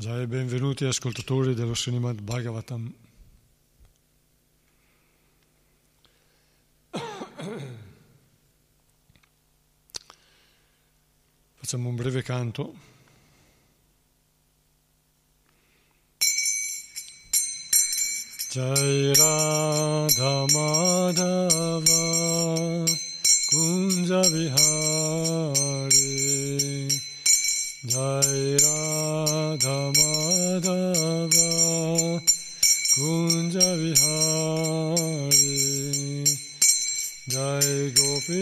Jai, benvenuti ascoltatori dello Srimad Bhagavatam. Facciamo un breve canto. Jai Radha Madhava Kunja Vihari Jai Radha Madhava Kunja Vihari Jai Gopi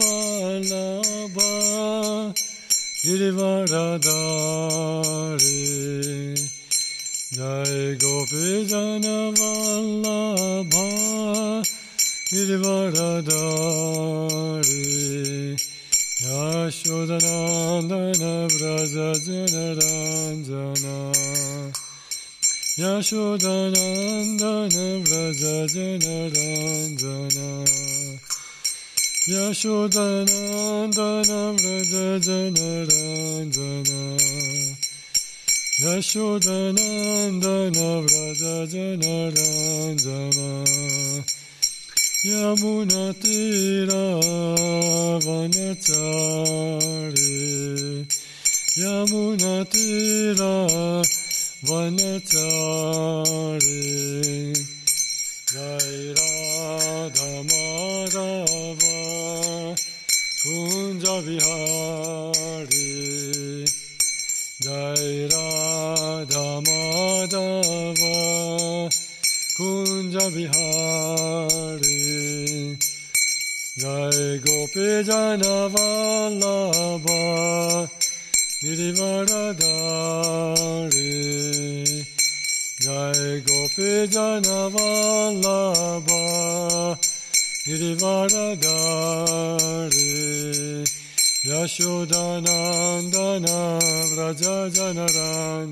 Vallabha Girivaradari Jai Gopi Jana Vallabha Girivaradari Yashodanandana Vraja Janaranjana Yashodanandana Vraja Janaranjana Yashodanandana Vraja Janaranjana Yashodanandana Vraja Janaranjana Yamunatira Vanachari Yamunatira Vanachari Jai Radha Madhava Kunja Vihari Jai Radha Madhava Kunja Vihari Jai Gopi Jana Vallabha Girivaradari Jai Gopi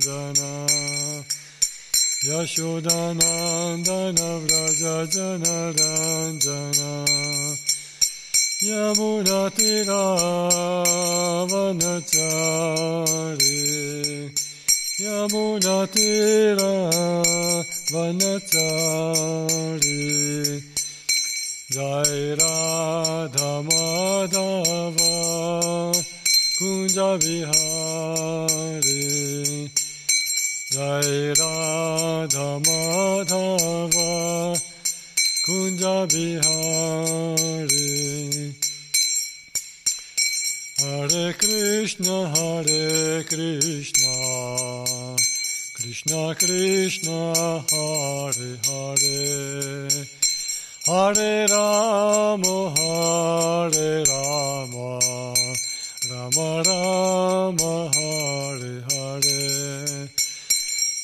Jana Vallabha Girivaradari Yashodanandana Vraja Janaranjana Yashodanandana Vraja Janaranjana Jai Radha Madhava Kunja Vihari Hare Krishna Hare Krishna. Krishna Krishna Hare Hare. Hare Rama Hare Rama. Rama Rama Hare Hare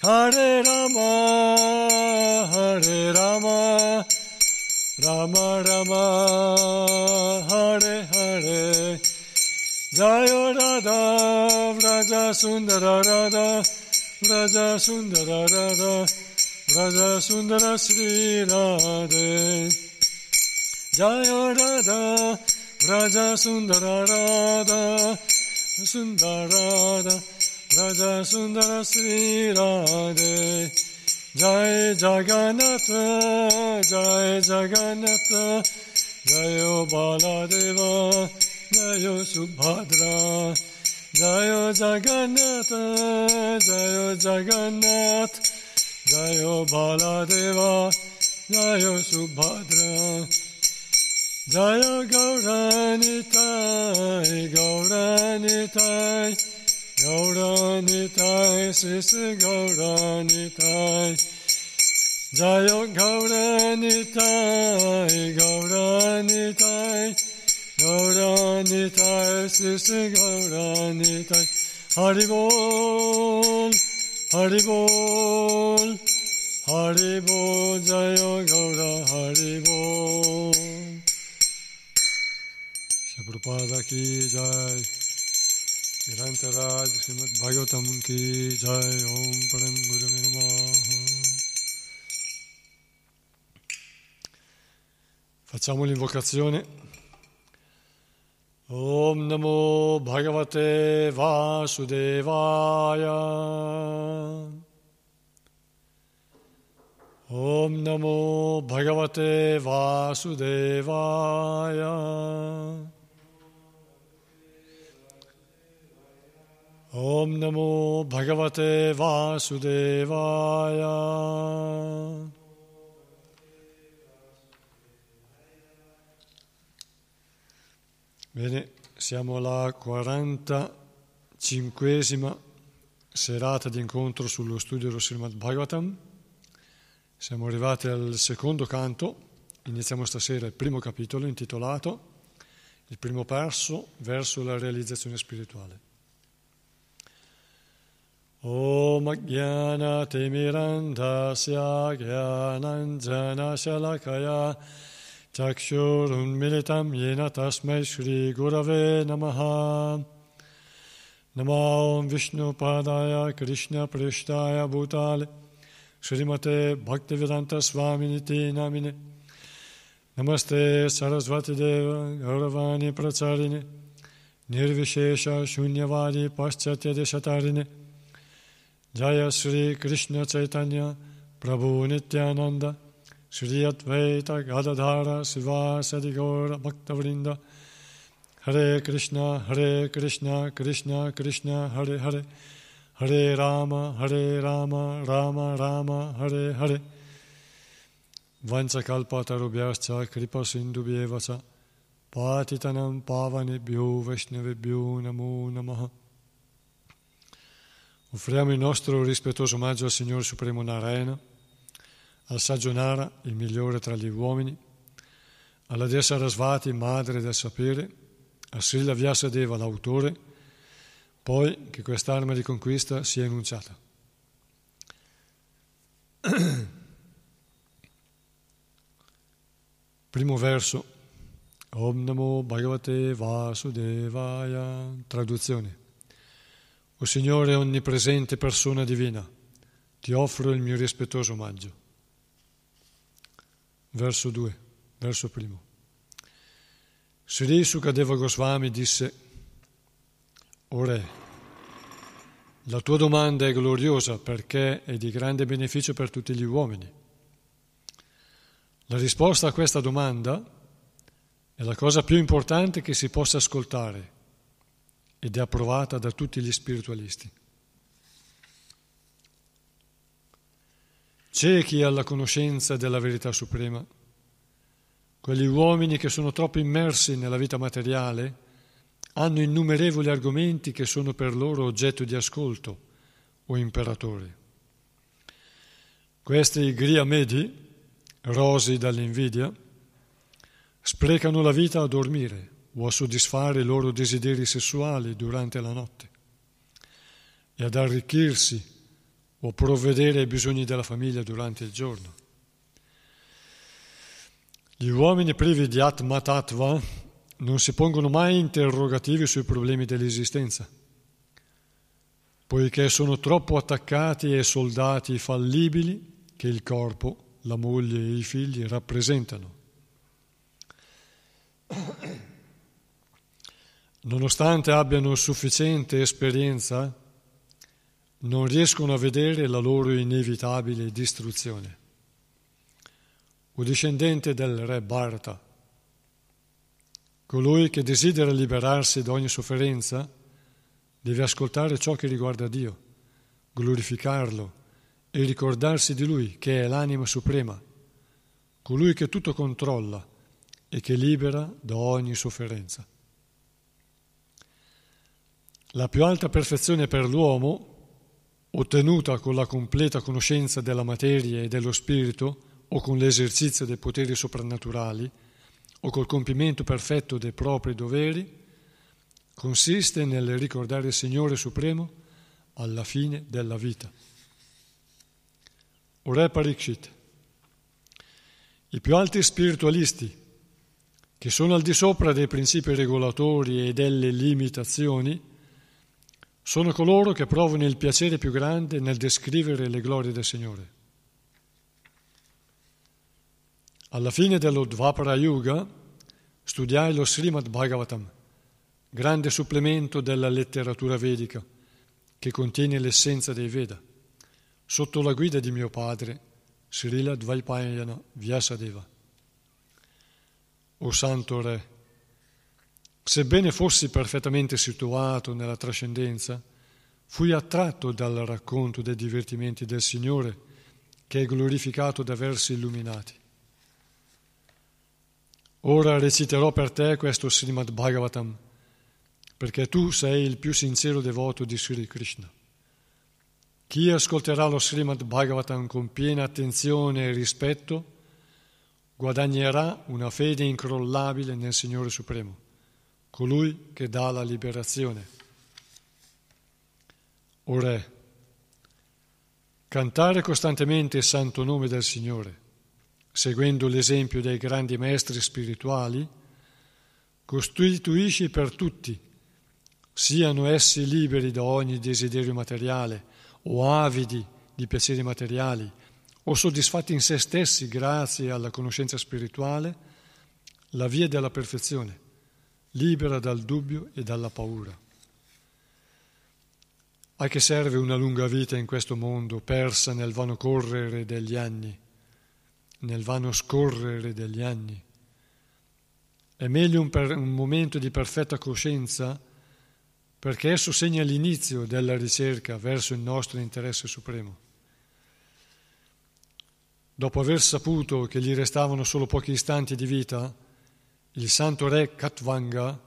Hare Rama Hare Rama Rama Rama Hare Hare. Jaya Radha Vraja Sundara Radha Vraja Sundara Radha Vraja Sundara Sri Radhe. Jaya Radha Vraja Sundara Radha Sundara Radha Vraja Sundara Sri Radhe Jai Jagannath Jai Jagannath Jayo Baladeva Jayo Subhadra Jayo Jagannath Jayo Jagannath Jayo Baladeva Jayo Subhadra Jayo Gauranitai Gauranitai Gauranitai Sisi Gauranitai. Jayo Gauranitai Gauranitai. Gauranitai Sisi Gauranitai. Haribol Haribol Haribol Jayo Gaura Haribol Prabhupada ki jai Srimad Bhagavatam ki jai Om Param Gurave Namaha Facciamo l'invocazione. Om Namo Bhagavate Vasudevaya. Om Namo Bhagavate Vasudevaya. Om Namo Bhagavate Vasudevaya. Bene, siamo alla 45esima serata di incontro sullo studio dello Srimad Bhagavatam. Siamo arrivati al secondo canto, iniziamo stasera il primo capitolo intitolato Il primo passo verso la realizzazione spirituale. Om Jnana Timirandasya Jnananjana Shalakaya चक्षुरुन्मिलितं येन तस्मै श्रीगुरवे नमः नमो ॐ विष्णुपादाय कृष्णपृष्ठाय भूताले श्रीमते भक्तिवेदान्तस्वामिनिति नामिने नमस्ते सरस्वतीदेव गौरवाणी प्रचारिणे निर्विशेषशून्यवादी पाश्चात्यदेशतारिणे Jaya Sri Krishna Chaitanya Prabhu Nityananda Sri Advaita Gadadhara Sivasadi Gaura Bhaktavrinda Hare Krishna Hare Krishna Krishna Krishna Hare Hare Hare Rama Hare Rama Rama Rama Hare Hare. Vancha kalpata rubhyascha kripa sindhu bhyevacha patitanam pavanebhyo vaishnavebhyo namo namaha. Offriamo il nostro rispettoso omaggio al Signore Supremo Narayana al saggio Nara, il migliore tra gli uomini, alla dea Sarasvati, madre del sapere, a Srila Vyasadeva, l'autore, poi che quest'arma di conquista sia enunciata. Primo verso, Om Namo Bhagavate Vasudevaya, traduzione. O Signore onnipresente persona divina, ti offro il mio rispettoso omaggio verso 2, verso primo. Sri Sukadeva Goswami disse, O Re, la tua domanda è gloriosa perché è di grande beneficio per tutti gli uomini. La risposta a questa domanda è la cosa più importante che si possa ascoltare ed è approvata da tutti gli spiritualisti. ciechi alla conoscenza della verità suprema, quegli uomini che sono troppo immersi nella vita materiale hanno innumerevoli argomenti che sono per loro oggetto di ascolto o imperatore. Questi griamedi, rosi dall'invidia, sprecano la vita a dormire o a soddisfare i loro desideri sessuali durante la notte e ad arricchirsi o provvedere ai bisogni della famiglia durante il giorno. Gli uomini privi di Atma Tattva non si pongono mai interrogativi sui problemi dell'esistenza, poiché sono troppo attaccati e soldati fallibili che il corpo, la moglie e i figli rappresentano. Nonostante abbiano sufficiente esperienza, non riescono a vedere la loro inevitabile distruzione. Un discendente del re Bharata, colui che desidera liberarsi da ogni sofferenza, deve ascoltare ciò che riguarda Dio, glorificarlo e ricordarsi di Lui che è l'anima suprema, colui che tutto controlla e che libera da ogni sofferenza. La più alta perfezione per l'uomo, ottenuta con la completa conoscenza della materia e dello spirito o con l'esercizio dei poteri soprannaturali o col compimento perfetto dei propri doveri, consiste nel ricordare il Signore Supremo alla fine della vita. Ore Parikshit, i più alti spiritualisti, che sono al di sopra dei principi regolatori e delle limitazioni, sono coloro che provano il piacere più grande nel descrivere le glorie del Signore. Alla fine dello Dvapara Yuga studiai lo Srimad Bhagavatam, grande supplemento della letteratura vedica che contiene l'essenza dei Veda, sotto la guida di mio padre, Srila Dvaipayana Vyasadeva. O Santo Re, Sebbene fossi perfettamente situato nella trascendenza, fui attratto dal racconto dei divertimenti del Signore, che è glorificato da versi illuminati. Ora reciterò per te questo Srimad Bhagavatam, perché tu sei il più sincero devoto di Sri Krishna. Chi ascolterà lo Srimad Bhagavatam con piena attenzione e rispetto guadagnerà una fede incrollabile nel Signore Supremo colui che dà la liberazione. O Re, cantare costantemente il santo nome del Signore, seguendo l'esempio dei grandi maestri spirituali, costituisce per tutti, siano essi liberi da ogni desiderio materiale o avidi di piaceri materiali o soddisfatti in se stessi grazie alla conoscenza spirituale, la via della perfezione libera dal dubbio e dalla paura. A che serve una lunga vita in questo mondo persa nel vano correre degli anni, nel vano scorrere degli anni? È meglio un, per, un momento di perfetta coscienza perché esso segna l'inizio della ricerca verso il nostro interesse supremo. Dopo aver saputo che gli restavano solo pochi istanti di vita, il santo re Katvanga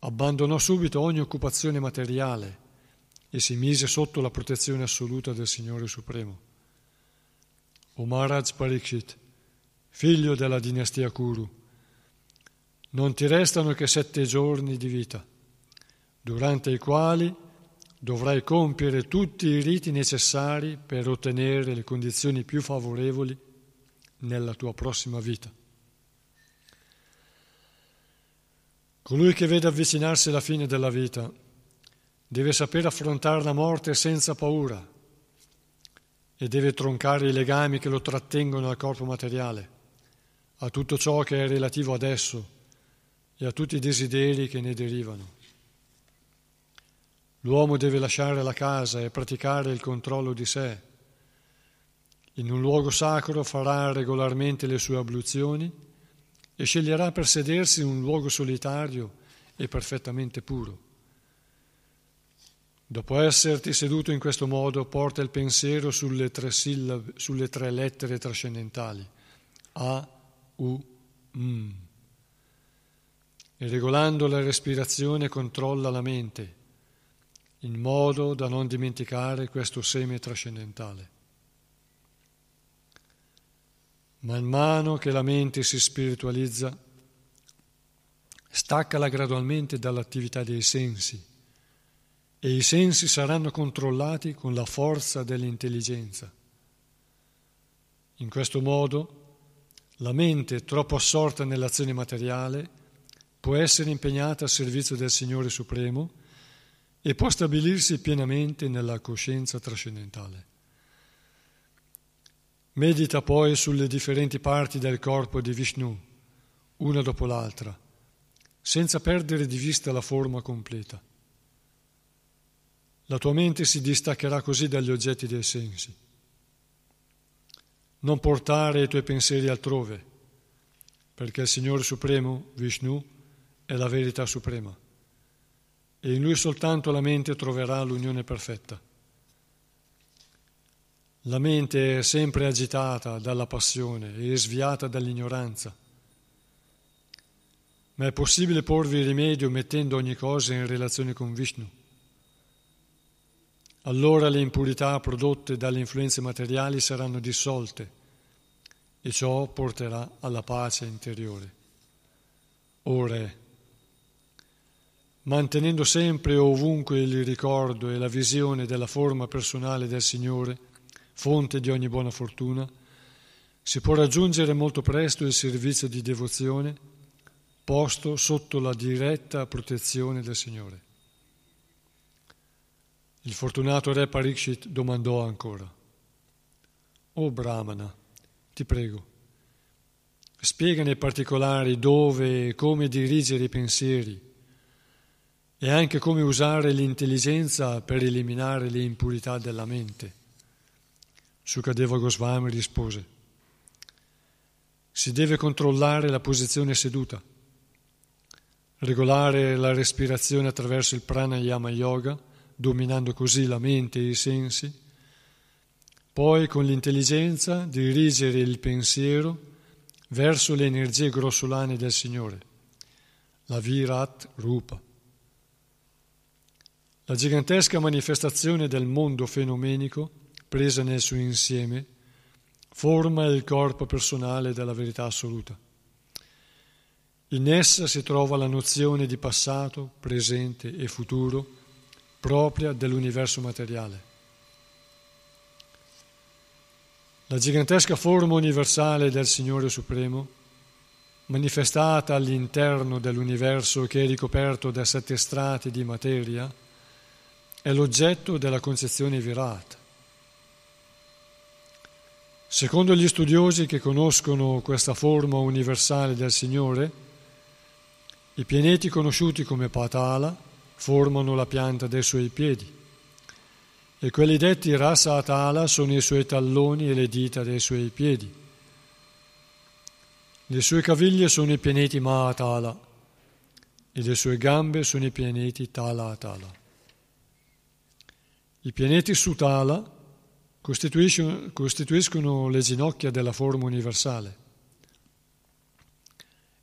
abbandonò subito ogni occupazione materiale e si mise sotto la protezione assoluta del Signore Supremo. O Maharaj Parikshit, figlio della dinastia Kuru, non ti restano che sette giorni di vita, durante i quali dovrai compiere tutti i riti necessari per ottenere le condizioni più favorevoli nella tua prossima vita. Colui che vede avvicinarsi la fine della vita deve sapere affrontare la morte senza paura e deve troncare i legami che lo trattengono al corpo materiale, a tutto ciò che è relativo ad esso e a tutti i desideri che ne derivano. L'uomo deve lasciare la casa e praticare il controllo di sé. In un luogo sacro farà regolarmente le sue abluzioni e sceglierà per sedersi in un luogo solitario e perfettamente puro. Dopo esserti seduto in questo modo, porta il pensiero sulle tre, sillabe, sulle tre lettere trascendentali, A, U, M. E regolando la respirazione controlla la mente, in modo da non dimenticare questo seme trascendentale. Man mano che la mente si spiritualizza, staccala gradualmente dall'attività dei sensi e i sensi saranno controllati con la forza dell'intelligenza. In questo modo la mente, troppo assorta nell'azione materiale, può essere impegnata al servizio del Signore Supremo e può stabilirsi pienamente nella coscienza trascendentale. Medita poi sulle differenti parti del corpo di Vishnu, una dopo l'altra, senza perdere di vista la forma completa. La tua mente si distaccherà così dagli oggetti dei sensi. Non portare i tuoi pensieri altrove, perché il Signore Supremo, Vishnu, è la verità suprema e in Lui soltanto la mente troverà l'unione perfetta. La mente è sempre agitata dalla passione e sviata dall'ignoranza, ma è possibile porvi rimedio mettendo ogni cosa in relazione con Vishnu. Allora le impurità prodotte dalle influenze materiali saranno dissolte e ciò porterà alla pace interiore. Ora mantenendo sempre e ovunque il ricordo e la visione della forma personale del Signore, fonte di ogni buona fortuna, si può raggiungere molto presto il servizio di devozione posto sotto la diretta protezione del Signore. Il fortunato re Parikshit domandò ancora, O Brahmana, ti prego, spiega nei particolari dove e come dirigere i pensieri e anche come usare l'intelligenza per eliminare le impurità della mente. Sukadeva Goswami rispose, si deve controllare la posizione seduta, regolare la respirazione attraverso il pranayama yoga, dominando così la mente e i sensi, poi con l'intelligenza dirigere il pensiero verso le energie grossolane del Signore, la Virat Rupa. La gigantesca manifestazione del mondo fenomenico, presa nel suo insieme, forma il corpo personale della verità assoluta. In essa si trova la nozione di passato, presente e futuro propria dell'universo materiale. La gigantesca forma universale del Signore Supremo, manifestata all'interno dell'universo che è ricoperto da sette strati di materia, è l'oggetto della concezione virata. Secondo gli studiosi che conoscono questa forma universale del Signore, i pianeti conosciuti come Patala formano la pianta dei suoi piedi e quelli detti Rasa Atala sono i suoi talloni e le dita dei suoi piedi. Le sue caviglie sono i pianeti Mahatala e le sue gambe sono i pianeti Tala Atala. I pianeti Sutala costituiscono, le ginocchia della forma universale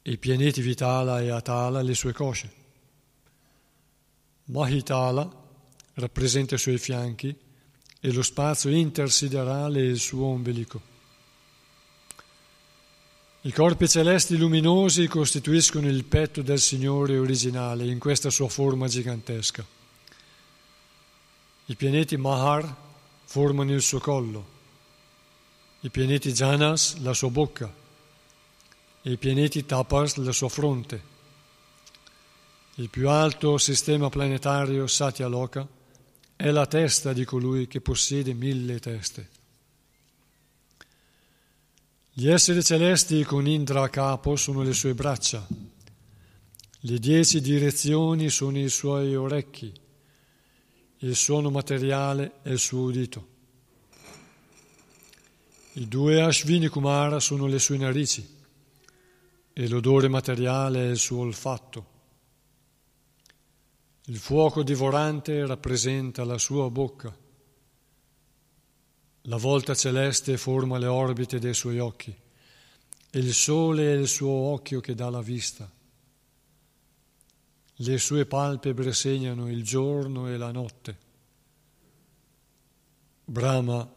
i pianeti Vitala e Atala le sue cosce. Mahitala rappresenta i suoi fianchi e lo spazio intersiderale il suo ombelico. I corpi celesti luminosi costituiscono il petto del Signore originale in questa sua forma gigantesca. I pianeti Mahar formano il suo collo, i pianeti Janas la sua bocca e i pianeti Tapas la sua fronte. Il più alto sistema planetario Satya Loka è la testa di colui che possiede mille teste. Gli esseri celesti con Indra a capo sono le sue braccia, le dieci direzioni sono i suoi orecchi il suono materiale è il suo udito. I due Ashvini Kumara sono le sue narici e l'odore materiale è il suo olfatto. Il fuoco divorante rappresenta la sua bocca. La volta celeste forma le orbite dei suoi occhi e il sole è il suo occhio che dà la vista. Le sue palpebre segnano il giorno e la notte. Brahma,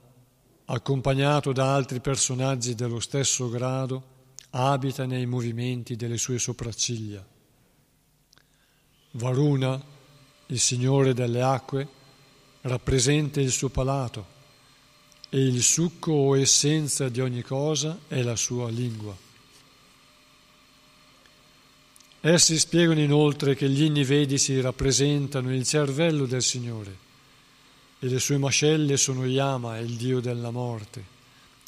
accompagnato da altri personaggi dello stesso grado, abita nei movimenti delle sue sopracciglia. Varuna, il Signore delle acque, rappresenta il suo palato e il succo o essenza di ogni cosa è la sua lingua. Essi spiegano inoltre che gli inni vedici rappresentano il cervello del Signore e le sue mascelle sono Yama, il dio della morte,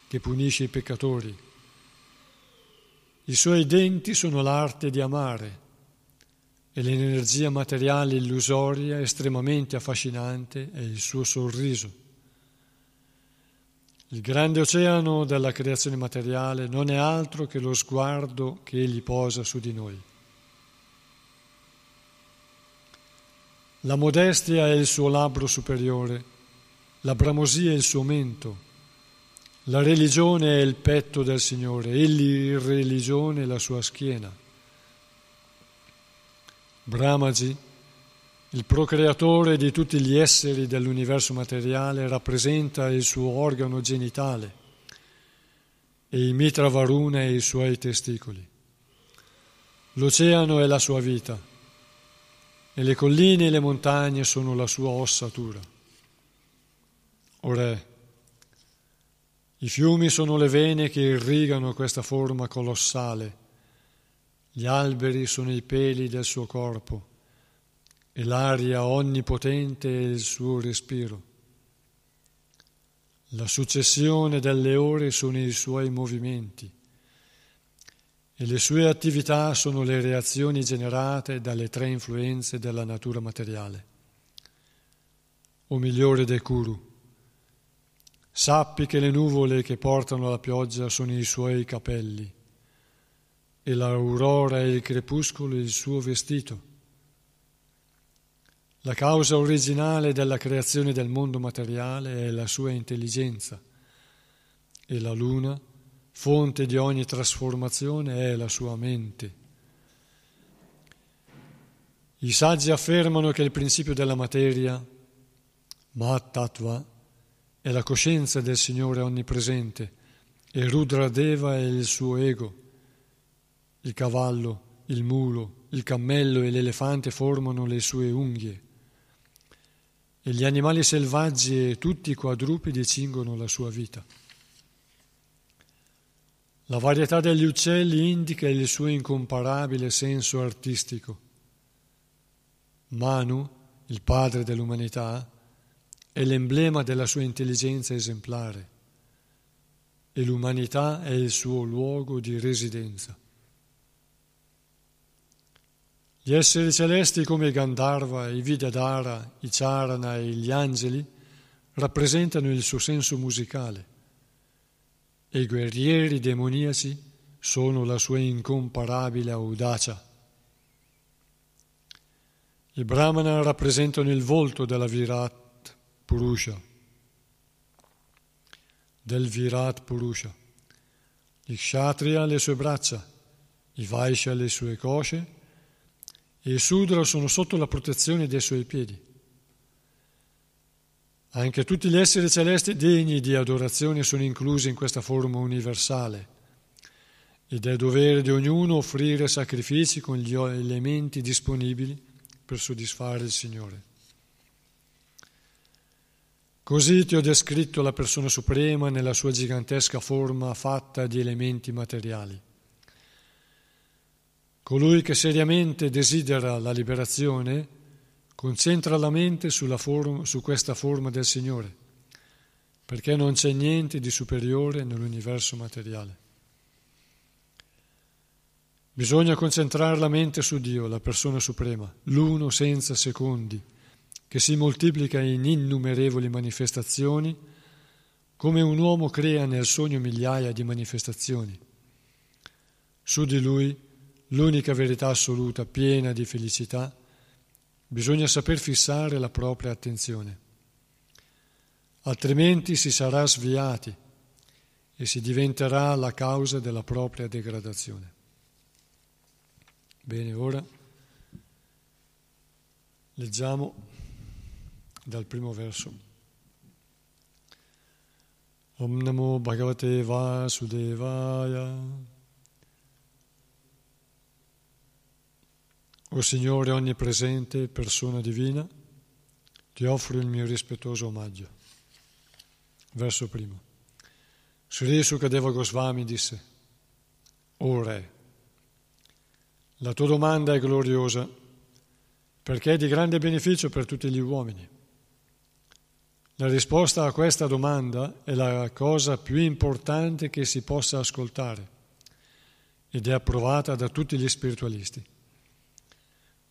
che punisce i peccatori. I suoi denti sono l'arte di amare e l'energia materiale illusoria estremamente affascinante è il suo sorriso. Il grande oceano della creazione materiale non è altro che lo sguardo che egli posa su di noi. La modestia è il suo labbro superiore, la bramosia è il suo mento, la religione è il petto del Signore, l'irreligione è la sua schiena. Brahmaji il procreatore di tutti gli esseri dell'universo materiale rappresenta il suo organo genitale e il mitra varuna e i suoi testicoli. L'oceano è la sua vita e le colline e le montagne sono la sua ossatura. O Re, i fiumi sono le vene che irrigano questa forma colossale, gli alberi sono i peli del suo corpo e l'aria onnipotente è il suo respiro. La successione delle ore sono i suoi movimenti e le sue attività sono le reazioni generate dalle tre influenze della natura materiale. O migliore dei Kuru, sappi che le nuvole che portano la pioggia sono i suoi capelli e l'aurora e il crepuscolo il suo vestito la causa originale della creazione del mondo materiale è la sua intelligenza e la luna, fonte di ogni trasformazione, è la sua mente. I saggi affermano che il principio della materia, Mahat è la coscienza del Signore onnipresente e Rudradeva è il suo ego. Il cavallo, il mulo, il cammello e l'elefante formano le sue unghie e gli animali selvaggi e tutti i quadrupedi cingono la sua vita. La varietà degli uccelli indica il suo incomparabile senso artistico. Manu, il padre dell'umanità, è l'emblema della sua intelligenza esemplare e l'umanità è il suo luogo di residenza. Gli esseri celesti come i Gandharva, i Vidyadhara, i Charana e gli angeli rappresentano il suo senso musicale e i guerrieri demoniaci sono la sua incomparabile audacia. I Brahmana rappresentano il volto della Virat Purusha, del Virat Purusha, i Kshatriya le sue braccia, i Vaishya le sue cosce e i Sudra sono sotto la protezione dei suoi piedi. Anche tutti gli esseri celesti degni di adorazione sono inclusi in questa forma universale ed è dovere di ognuno offrire sacrifici con gli elementi disponibili per soddisfare il Signore. Così ti ho descritto la persona suprema nella sua gigantesca forma fatta di elementi materiali. Colui che seriamente desidera la liberazione concentra la mente forma, su questa forma del Signore, perché non c'è niente di superiore nell'universo materiale. Bisogna concentrare la mente su Dio, la persona suprema, l'uno senza secondi, che si moltiplica in innumerevoli manifestazioni, come un uomo crea nel sogno migliaia di manifestazioni. Su di lui l'unica verità assoluta, piena di felicità, bisogna saper fissare la propria attenzione. Altrimenti si sarà sviati e si diventerà la causa della propria degradazione. Bene, ora leggiamo dal primo verso. Om Namo Bhagavate Vasudevaya. O Signore onnipresente, persona divina, ti offro il mio rispettoso omaggio. Verso primo. Sri Sukadeva Goswami disse, O Re, La tua domanda è gloriosa perché è di grande beneficio per tutti gli uomini. La risposta a questa domanda è la cosa più importante che si possa ascoltare ed è approvata da tutti gli spiritualisti.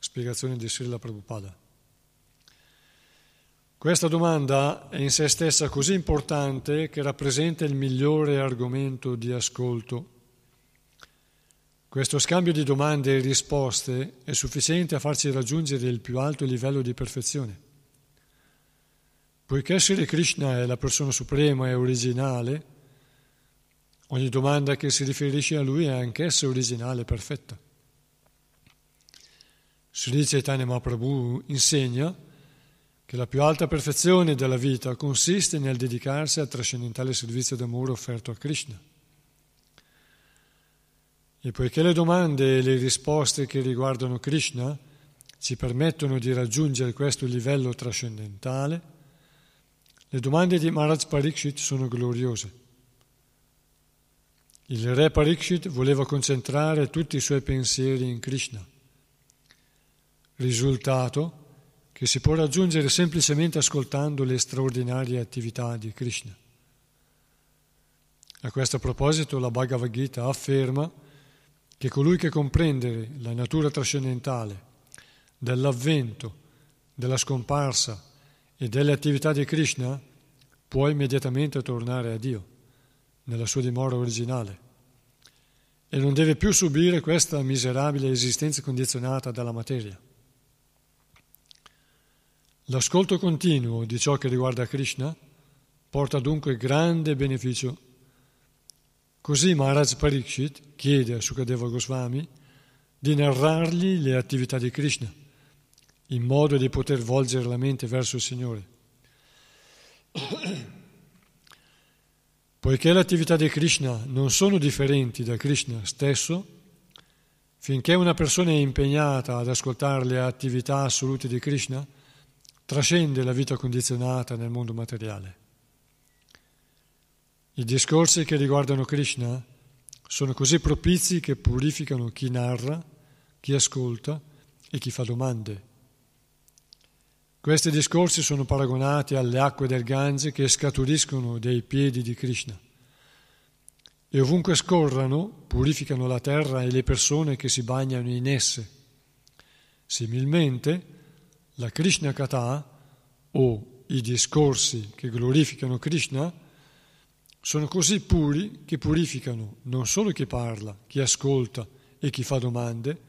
Spiegazione di Srila Prabhupada. Questa domanda è in sé stessa così importante che rappresenta il migliore argomento di ascolto. Questo scambio di domande e risposte è sufficiente a farci raggiungere il più alto livello di perfezione. Poiché Sri Krishna è la persona suprema e originale, ogni domanda che si riferisce a lui è anch'essa originale e perfetta. Sri Chaitanya Mahaprabhu insegna che la più alta perfezione della vita consiste nel dedicarsi al trascendentale servizio d'amore offerto a Krishna. E poiché le domande e le risposte che riguardano Krishna ci permettono di raggiungere questo livello trascendentale, le domande di Maharaj Parikshit sono gloriose. Il re Parikshit voleva concentrare tutti i suoi pensieri in Krishna. Risultato, che si può raggiungere semplicemente ascoltando le straordinarie attività di Krishna. A questo proposito la Bhagavad Gita afferma che colui che comprende la natura trascendentale dell'avvento, della scomparsa e delle attività di Krishna può immediatamente tornare a Dio nella sua dimora originale e non deve più subire questa miserabile esistenza condizionata dalla materia. L'ascolto continuo di ciò che riguarda Krishna porta dunque grande beneficio. Così Maharaj Parikshit chiede a Sukadeva Goswami di narrargli le attività di Krishna, in modo di poter volgere la mente verso il Signore. Poiché le attività di Krishna non sono differenti da Krishna stesso, finché una persona è impegnata ad ascoltare le attività assolute di Krishna, trascende la vita condizionata nel mondo materiale. I discorsi che riguardano Krishna sono così propizi che purificano chi narra, chi ascolta e chi fa domande. Questi discorsi sono paragonati alle acque del Gange che scaturiscono dai piedi di Krishna e ovunque scorrano purificano la terra e le persone che si bagnano in esse. Similmente, la Krishna Katha o i discorsi che glorificano Krishna sono così puri che purificano non solo chi parla, chi ascolta e chi fa domande,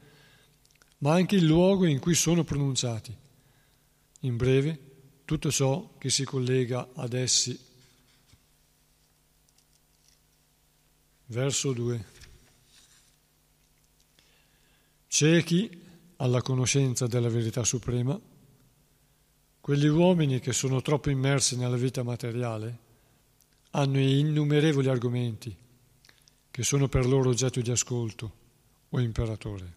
ma anche il luogo in cui sono pronunciati. In breve, tutto ciò che si collega ad essi. Verso 2. Ciechi alla conoscenza della verità suprema, quegli uomini che sono troppo immersi nella vita materiale hanno innumerevoli argomenti che sono per loro oggetto di ascolto o imperatore.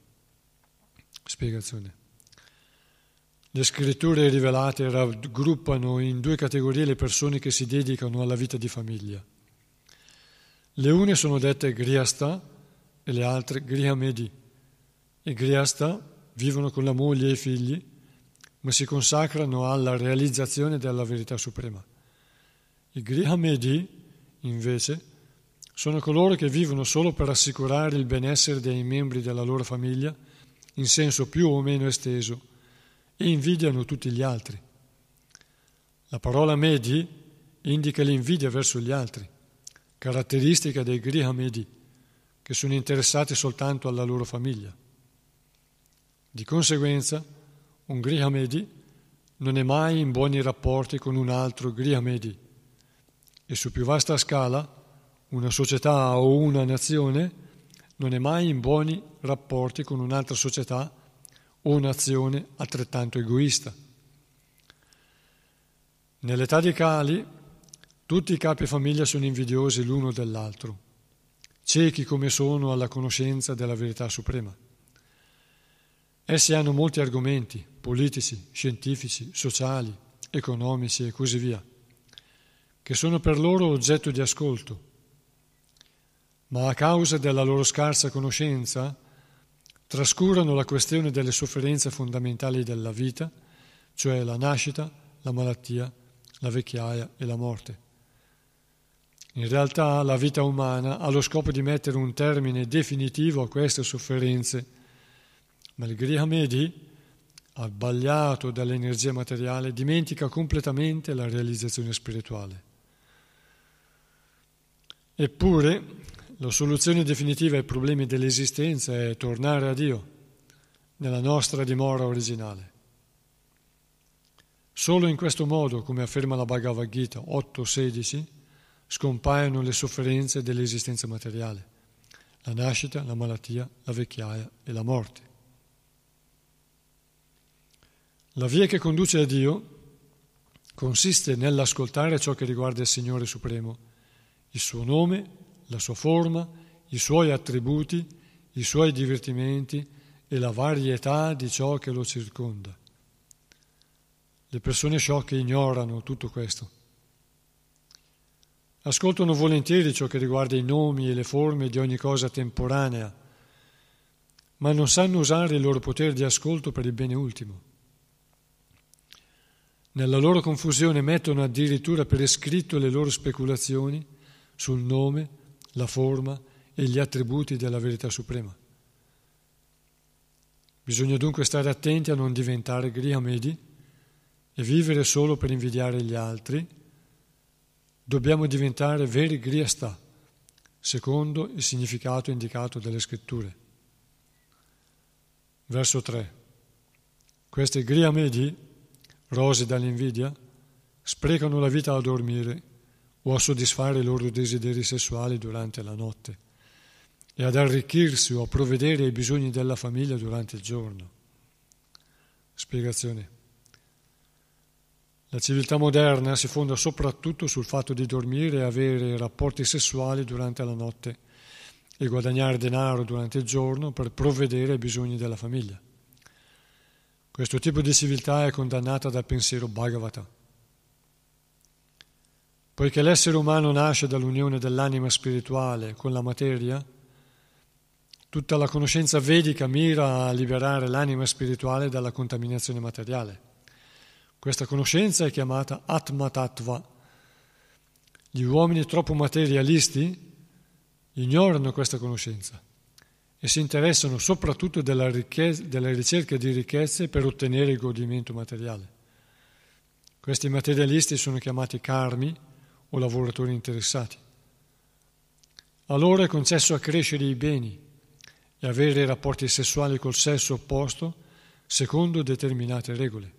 Spiegazione. Le scritture rivelate raggruppano in due categorie le persone che si dedicano alla vita di famiglia. Le une sono dette Griasta e le altre Grihamedi. I Griasta vivono con la moglie e i figli ma si consacrano alla realizzazione della verità suprema. I Grihamedi, invece, sono coloro che vivono solo per assicurare il benessere dei membri della loro famiglia in senso più o meno esteso e invidiano tutti gli altri. La parola Medi indica l'invidia verso gli altri, caratteristica dei Grihamedi, che sono interessati soltanto alla loro famiglia. Di conseguenza, un Grihamedi non è mai in buoni rapporti con un altro Grihamedi e su più vasta scala una società o una nazione non è mai in buoni rapporti con un'altra società o nazione altrettanto egoista. Nell'età di Kali tutti i capi famiglia sono invidiosi l'uno dell'altro, ciechi come sono alla conoscenza della verità suprema. Essi hanno molti argomenti politici, scientifici, sociali, economici e così via, che sono per loro oggetto di ascolto, ma a causa della loro scarsa conoscenza trascurano la questione delle sofferenze fondamentali della vita, cioè la nascita, la malattia, la vecchiaia e la morte. In realtà la vita umana ha lo scopo di mettere un termine definitivo a queste sofferenze, ma il Grihamedi, abbagliato dall'energia materiale, dimentica completamente la realizzazione spirituale. Eppure la soluzione definitiva ai problemi dell'esistenza è tornare a Dio nella nostra dimora originale. Solo in questo modo, come afferma la Bhagavad Gita 8.16, scompaiono le sofferenze dell'esistenza materiale, la nascita, la malattia, la vecchiaia e la morte. La via che conduce a Dio consiste nell'ascoltare ciò che riguarda il Signore Supremo, il suo nome, la sua forma, i suoi attributi, i suoi divertimenti e la varietà di ciò che lo circonda. Le persone sciocche ignorano tutto questo. Ascoltano volentieri ciò che riguarda i nomi e le forme di ogni cosa temporanea, ma non sanno usare il loro potere di ascolto per il bene ultimo. Nella loro confusione mettono addirittura per iscritto le loro speculazioni sul nome, la forma e gli attributi della verità suprema. Bisogna dunque stare attenti a non diventare grihamedi e vivere solo per invidiare gli altri, dobbiamo diventare veri griasta, secondo il significato indicato dalle scritture. Verso 3. Questi griamedi, rosi dall'invidia, sprecano la vita a dormire o a soddisfare i loro desideri sessuali durante la notte e ad arricchirsi o a provvedere ai bisogni della famiglia durante il giorno. Spiegazione. La civiltà moderna si fonda soprattutto sul fatto di dormire e avere rapporti sessuali durante la notte e guadagnare denaro durante il giorno per provvedere ai bisogni della famiglia. Questo tipo di civiltà è condannata dal pensiero Bhagavata. Poiché l'essere umano nasce dall'unione dell'anima spirituale con la materia, tutta la conoscenza vedica mira a liberare l'anima spirituale dalla contaminazione materiale. Questa conoscenza è chiamata Atma Tattva. Gli uomini troppo materialisti ignorano questa conoscenza e si interessano soprattutto della, della ricerca di ricchezze per ottenere il godimento materiale. Questi materialisti sono chiamati karmi o lavoratori interessati. A loro è concesso accrescere i beni e avere rapporti sessuali col sesso opposto secondo determinate regole.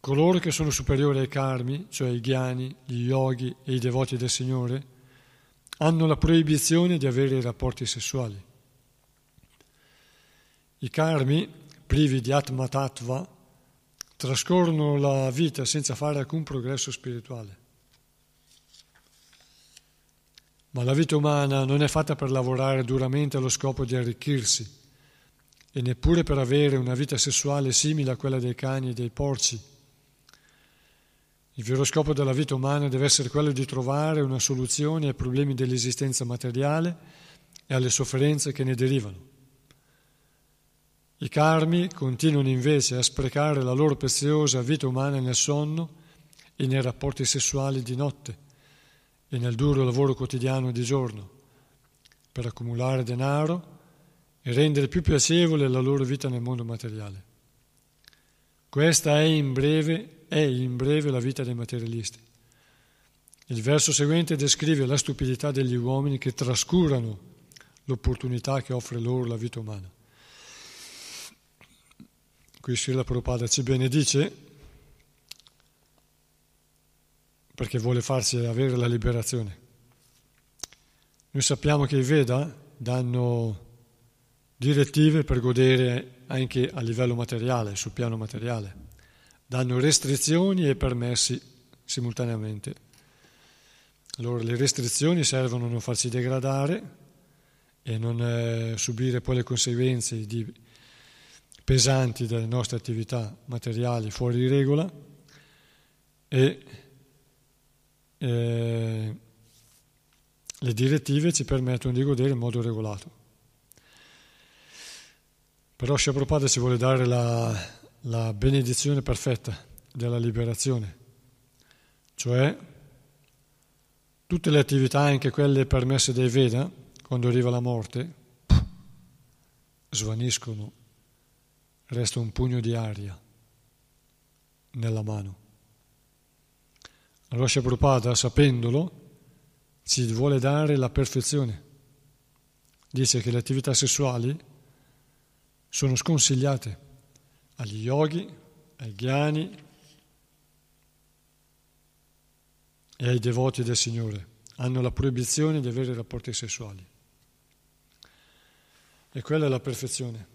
Coloro che sono superiori ai karmi, cioè i ghiani, gli yogi e i devoti del Signore, hanno la proibizione di avere rapporti sessuali. I karmi, privi di Atma Tattva, trascorrono la vita senza fare alcun progresso spirituale. Ma la vita umana non è fatta per lavorare duramente allo scopo di arricchirsi e neppure per avere una vita sessuale simile a quella dei cani e dei porci il vero scopo della vita umana deve essere quello di trovare una soluzione ai problemi dell'esistenza materiale e alle sofferenze che ne derivano. I karmi continuano invece a sprecare la loro preziosa vita umana nel sonno e nei rapporti sessuali di notte e nel duro lavoro quotidiano di giorno, per accumulare denaro e rendere più piacevole la loro vita nel mondo materiale. Questa è in breve è in breve la vita dei materialisti. Il verso seguente descrive la stupidità degli uomini che trascurano l'opportunità che offre loro la vita umana. Qui Srila Prabhupada ci benedice perché vuole farci avere la liberazione. Noi sappiamo che i Veda danno direttive per godere anche a livello materiale, sul piano materiale danno restrizioni e permessi simultaneamente. Allora le restrizioni servono a non farsi degradare e non eh, subire poi le conseguenze di, pesanti delle nostre attività materiali fuori di regola e eh, le direttive ci permettono di godere in modo regolato. Però Prabhupada ci vuole dare la, la benedizione perfetta della liberazione, cioè tutte le attività, anche quelle permesse dai Veda, quando arriva la morte, svaniscono, resta un pugno di aria nella mano. Allora Prabhupada, sapendolo, ci vuole dare la perfezione. Dice che le attività sessuali sono sconsigliate agli yogi, ai ghiani e ai devoti del Signore. Hanno la proibizione di avere rapporti sessuali. E quella è la perfezione.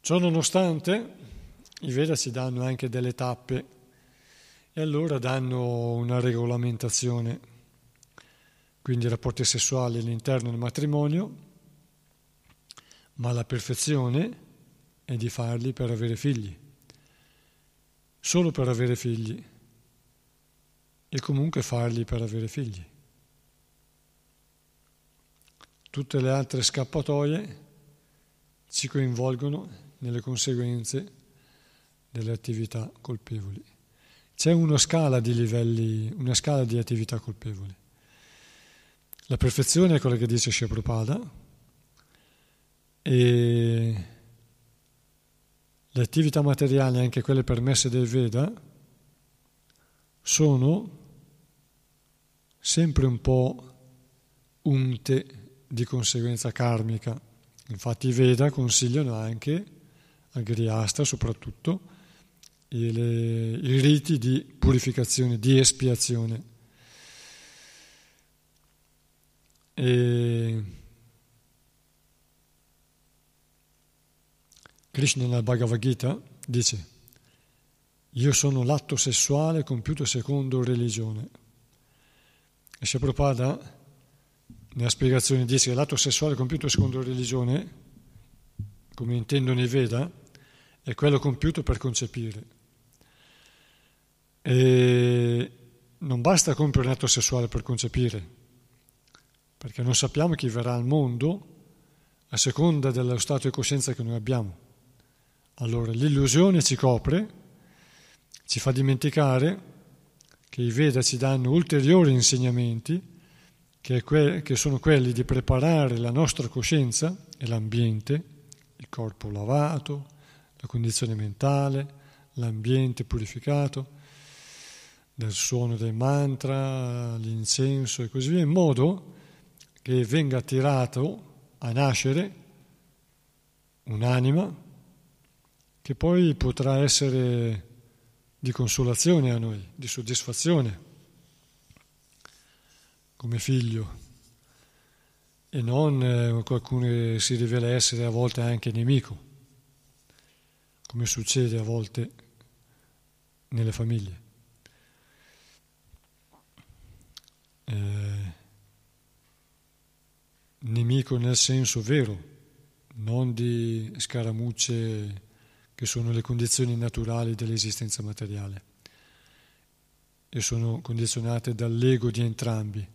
Ciò nonostante, i Veda ci danno anche delle tappe e allora danno una regolamentazione, quindi rapporti sessuali all'interno del matrimonio, ma la perfezione è di farli per avere figli, solo per avere figli e comunque farli per avere figli. Tutte le altre scappatoie ci coinvolgono nelle conseguenze delle attività colpevoli. C'è una scala di livelli, una scala di attività colpevoli. La perfezione è quella che dice Prabhupada e le attività materiali, anche quelle permesse dai Veda, sono sempre un po' unte di conseguenza karmica. Infatti i Veda consigliano anche al Griasta soprattutto le, i riti di purificazione, di espiazione. E Krishna nella Bhagavad Gita dice io sono l'atto sessuale compiuto secondo religione. E Prabhupada nella spiegazione dice che l'atto sessuale compiuto secondo religione, come intendono i Veda, è quello compiuto per concepire. E non basta compiere un atto sessuale per concepire, perché non sappiamo chi verrà al mondo a seconda dello stato di coscienza che noi abbiamo. Allora l'illusione ci copre, ci fa dimenticare che i Veda ci danno ulteriori insegnamenti, che, que- che sono quelli di preparare la nostra coscienza e l'ambiente, il corpo lavato, la condizione mentale, l'ambiente purificato, del suono del mantra, l'incenso e così via, in modo che venga attirato a nascere un'anima che poi potrà essere di consolazione a noi, di soddisfazione come figlio e non eh, qualcuno che si rivela essere a volte anche nemico, come succede a volte nelle famiglie. eh, nemico nel senso vero, non di scaramucce che sono le condizioni naturali dell'esistenza materiale e sono condizionate dall'ego di entrambi,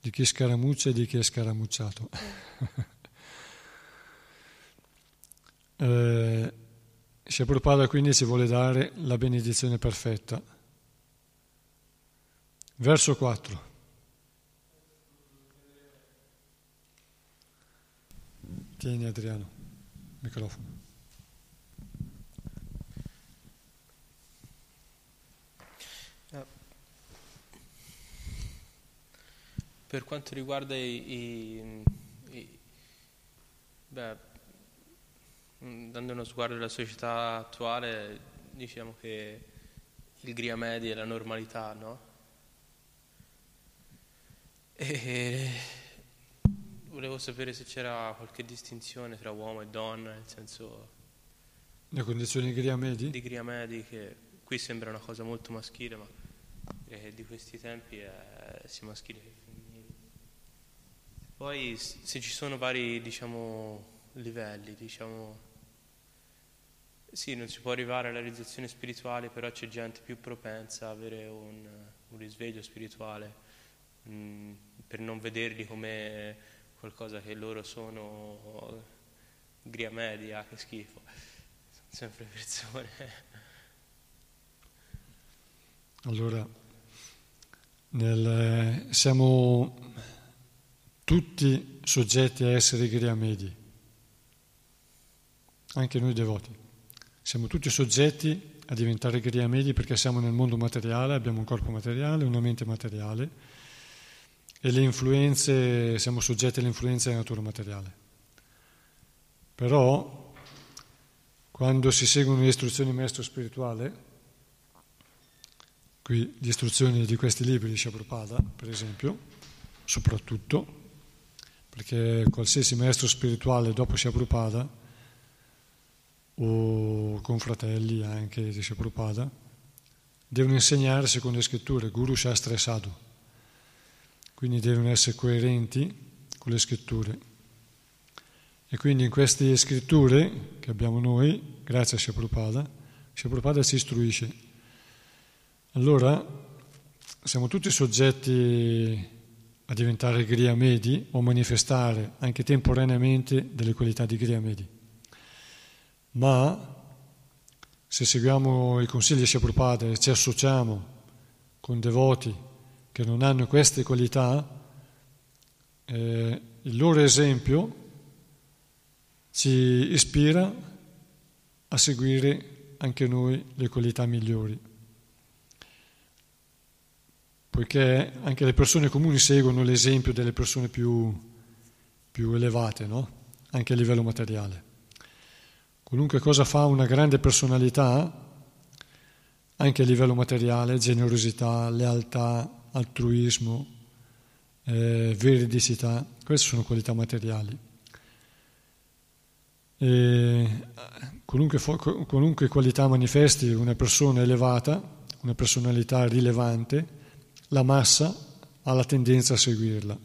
di chi scaramuccia e di chi è scaramucciato. eh, se Prabhupada quindi ci vuole dare la benedizione perfetta. Verso 4. Tieni Adriano, microfono. Per quanto riguarda i, i, i beh, dando uno sguardo alla società attuale, diciamo che il Gria Media è la normalità, no? E volevo sapere se c'era qualche distinzione tra uomo e donna, nel senso... Le condizioni di Griamedi? Di Griamedi, che qui sembra una cosa molto maschile, ma eh, di questi tempi è sia maschile che femminile. Poi se ci sono vari, diciamo, livelli, diciamo... Sì, non si può arrivare alla realizzazione spirituale, però c'è gente più propensa a avere un, un risveglio spirituale, mh, mm, per non vederli come qualcosa che loro sono gria media, che schifo, sono sempre persone. Allora, nel, siamo tutti soggetti a essere gria medi, anche noi devoti. Siamo tutti soggetti a diventare gria medi perché siamo nel mondo materiale, abbiamo un corpo materiale, una mente materiale e le influenze, siamo soggetti alle influenze della natura materiale. Però, quando si seguono le istruzioni maestro spirituale, qui le istruzioni di questi libri di Shabrupada, per esempio, soprattutto, perché qualsiasi maestro spirituale dopo Shabrupada, o confratelli anche di Shabrupada, devono insegnare secondo le scritture, Guru Shastra e Sadhu. Quindi devono essere coerenti con le scritture. E quindi in queste scritture che abbiamo noi, grazie a Shabrupada, Shabrupada ci istruisce. Allora siamo tutti soggetti a diventare Griya Medi o manifestare anche temporaneamente delle qualità di Griya Medi. Ma se seguiamo i consigli di Shabrupada e ci associamo con devoti che non hanno queste qualità, eh, il loro esempio ci ispira a seguire anche noi le qualità migliori. Poiché anche le persone comuni seguono l'esempio delle persone più, più elevate, no? anche a livello materiale. Qualunque cosa fa una grande personalità, anche a livello materiale, generosità, lealtà, altruismo, eh, veridicità, queste sono qualità materiali. Qualunque, qualunque qualità manifesti una persona elevata, una personalità rilevante, la massa ha la tendenza a seguirla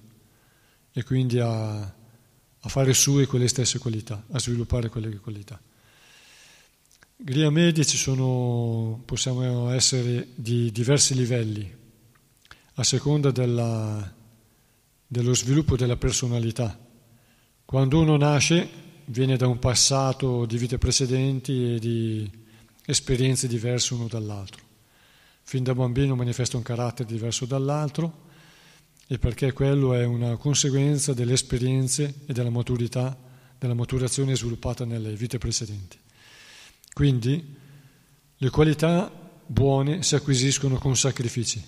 e quindi a, a fare sue quelle stesse qualità, a sviluppare quelle qualità. Gria media ci sono, possiamo essere di diversi livelli, a seconda della, dello sviluppo della personalità. Quando uno nasce viene da un passato di vite precedenti e di esperienze diverse uno dall'altro. Fin da bambino manifesta un carattere diverso dall'altro e perché quello è una conseguenza delle esperienze e della maturità, della maturazione sviluppata nelle vite precedenti. Quindi le qualità buone si acquisiscono con sacrifici.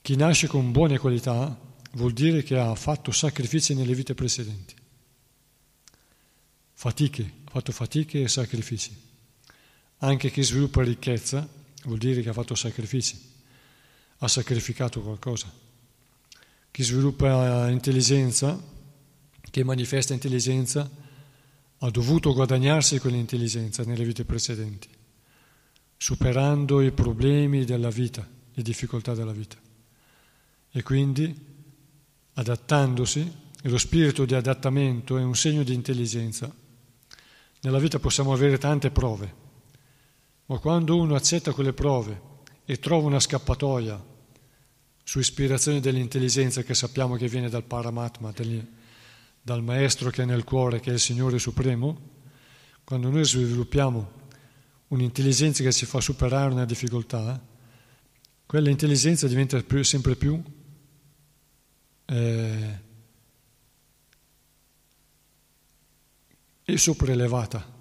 Chi nasce con buone qualità vuol dire che ha fatto sacrifici nelle vite precedenti fatiche, ha fatto fatiche e sacrifici. Anche chi sviluppa ricchezza vuol dire che ha fatto sacrifici, ha sacrificato qualcosa. Chi sviluppa intelligenza, che manifesta intelligenza, ha dovuto guadagnarsi quell'intelligenza nelle vite precedenti, superando i problemi della vita, le difficoltà della vita. E quindi, adattandosi, lo spirito di adattamento è un segno di intelligenza nella vita possiamo avere tante prove, ma quando uno accetta quelle prove e trova una scappatoia su ispirazione dell'intelligenza che sappiamo che viene dal Paramatma, dal Maestro che è nel cuore, che è il Signore Supremo, quando noi sviluppiamo un'intelligenza che ci fa superare una difficoltà, quella intelligenza diventa più, sempre più eh, sopraelevata,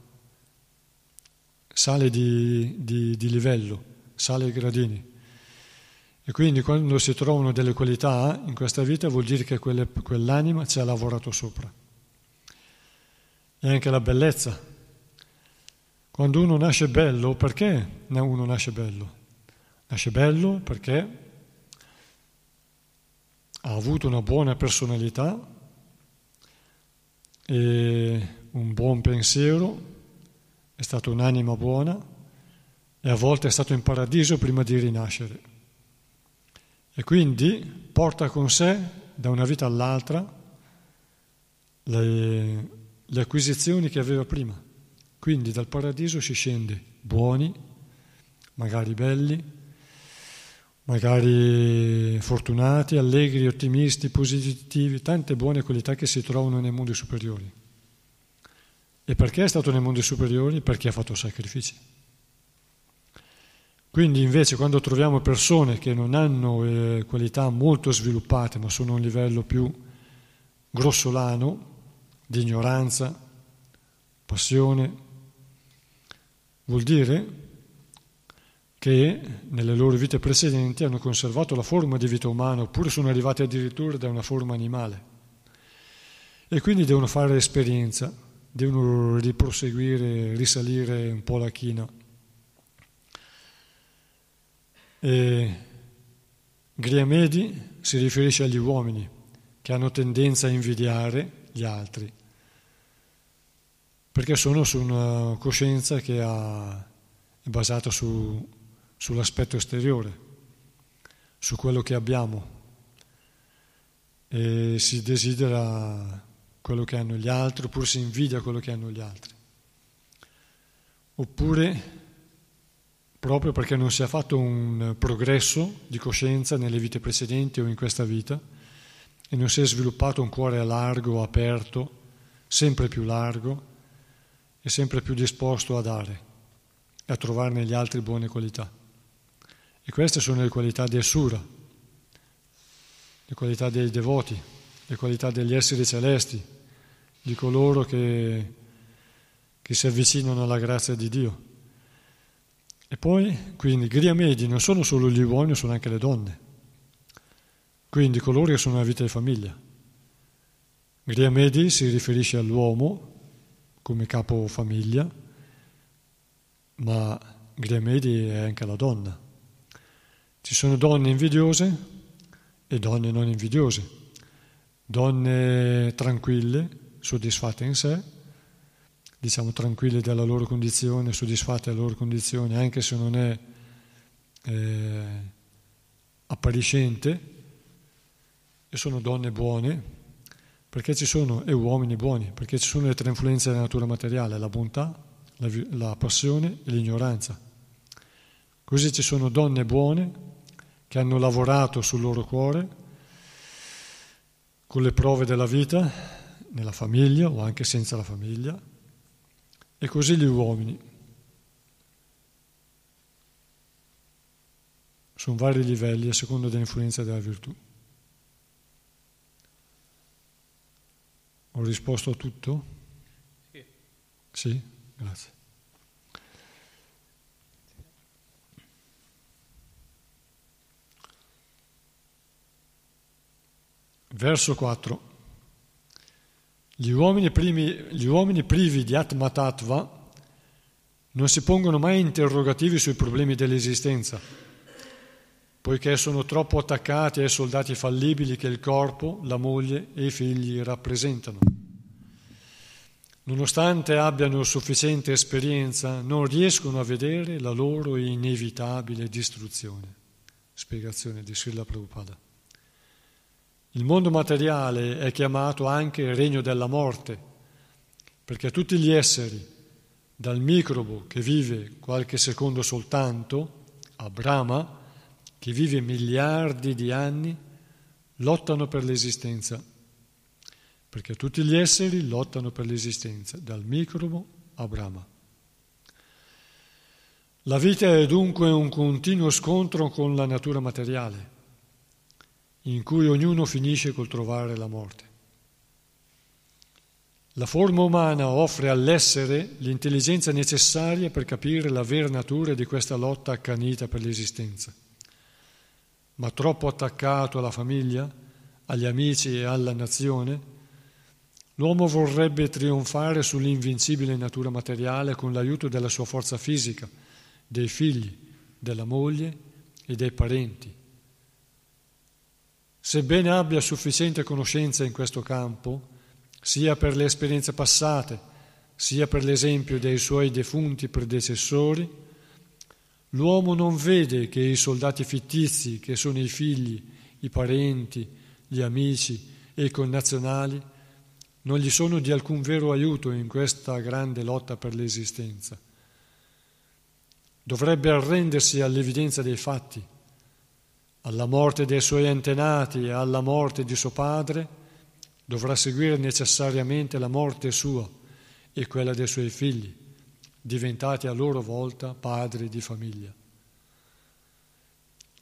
sale di, di, di livello, sale i gradini. E quindi quando si trovano delle qualità in questa vita vuol dire che quelle, quell'anima ci ha lavorato sopra. E anche la bellezza. Quando uno nasce bello, perché uno nasce bello? Nasce bello perché ha avuto una buona personalità e un buon pensiero, è stato un'anima buona e a volte è stato in paradiso prima di rinascere. E quindi porta con sé da una vita all'altra le, le acquisizioni che aveva prima. Quindi dal paradiso si scende buoni, magari belli, magari fortunati, allegri, ottimisti, positivi, tante buone qualità che si trovano nei mondi superiori. E perché è stato nei mondi superiori? Perché ha fatto sacrifici. Quindi invece quando troviamo persone che non hanno eh, qualità molto sviluppate, ma sono a un livello più grossolano, di ignoranza, passione, vuol dire che nelle loro vite precedenti hanno conservato la forma di vita umana oppure sono arrivati addirittura da una forma animale e quindi devono fare esperienza, devono riproseguire, risalire un po' la china. E Griamedi si riferisce agli uomini che hanno tendenza a invidiare gli altri, perché sono su una coscienza che ha, è basata su, sull'aspetto esteriore, su quello che abbiamo e si desidera quello che hanno gli altri oppure si invidia quello che hanno gli altri. Oppure proprio perché non si è fatto un progresso di coscienza nelle vite precedenti o in questa vita e non si è sviluppato un cuore largo, aperto, sempre più largo e sempre più disposto a dare e a trovare negli altri buone qualità. E queste sono le qualità di Assura, le qualità dei devoti, le qualità degli esseri celesti, di coloro che, che si avvicinano alla grazia di Dio. E poi, quindi, Griamedi non sono solo gli uomini, sono anche le donne. Quindi coloro che sono nella vita di famiglia. Griamedi si riferisce all'uomo come capo famiglia, ma Griamedi è anche la donna. Ci sono donne invidiose e donne non invidiose, donne tranquille, soddisfatte in sé, diciamo tranquille della loro condizione, soddisfatte della loro condizione, anche se non è eh, appariscente, e sono donne buone, perché ci sono, e uomini buoni, perché ci sono le tre influenze della natura materiale, la bontà, la, la passione e l'ignoranza. Così ci sono donne buone che hanno lavorato sul loro cuore con le prove della vita, nella famiglia o anche senza la famiglia, e così gli uomini. Sono vari livelli a seconda dell'influenza della virtù. Ho risposto a tutto? Sì. Sì? Grazie. Verso 4. Gli uomini, primi, gli uomini privi di Atma Tattva non si pongono mai interrogativi sui problemi dell'esistenza, poiché sono troppo attaccati ai soldati fallibili che il corpo, la moglie e i figli rappresentano. Nonostante abbiano sufficiente esperienza, non riescono a vedere la loro inevitabile distruzione. Spiegazione di Srila Prabhupada. Il mondo materiale è chiamato anche il regno della morte, perché tutti gli esseri, dal microbo che vive qualche secondo soltanto, a Brahma, che vive miliardi di anni, lottano per l'esistenza, perché tutti gli esseri lottano per l'esistenza, dal microbo a Brahma. La vita è dunque un continuo scontro con la natura materiale in cui ognuno finisce col trovare la morte. La forma umana offre all'essere l'intelligenza necessaria per capire la vera natura di questa lotta accanita per l'esistenza. Ma troppo attaccato alla famiglia, agli amici e alla nazione, l'uomo vorrebbe trionfare sull'invincibile natura materiale con l'aiuto della sua forza fisica, dei figli, della moglie e dei parenti Sebbene abbia sufficiente conoscenza in questo campo, sia per le esperienze passate, sia per l'esempio dei suoi defunti predecessori, l'uomo non vede che i soldati fittizi, che sono i figli, i parenti, gli amici e i connazionali, non gli sono di alcun vero aiuto in questa grande lotta per l'esistenza. Dovrebbe arrendersi all'evidenza dei fatti alla morte dei suoi antenati e alla morte di suo padre, dovrà seguire necessariamente la morte sua e quella dei suoi figli, diventati a loro volta padri di famiglia.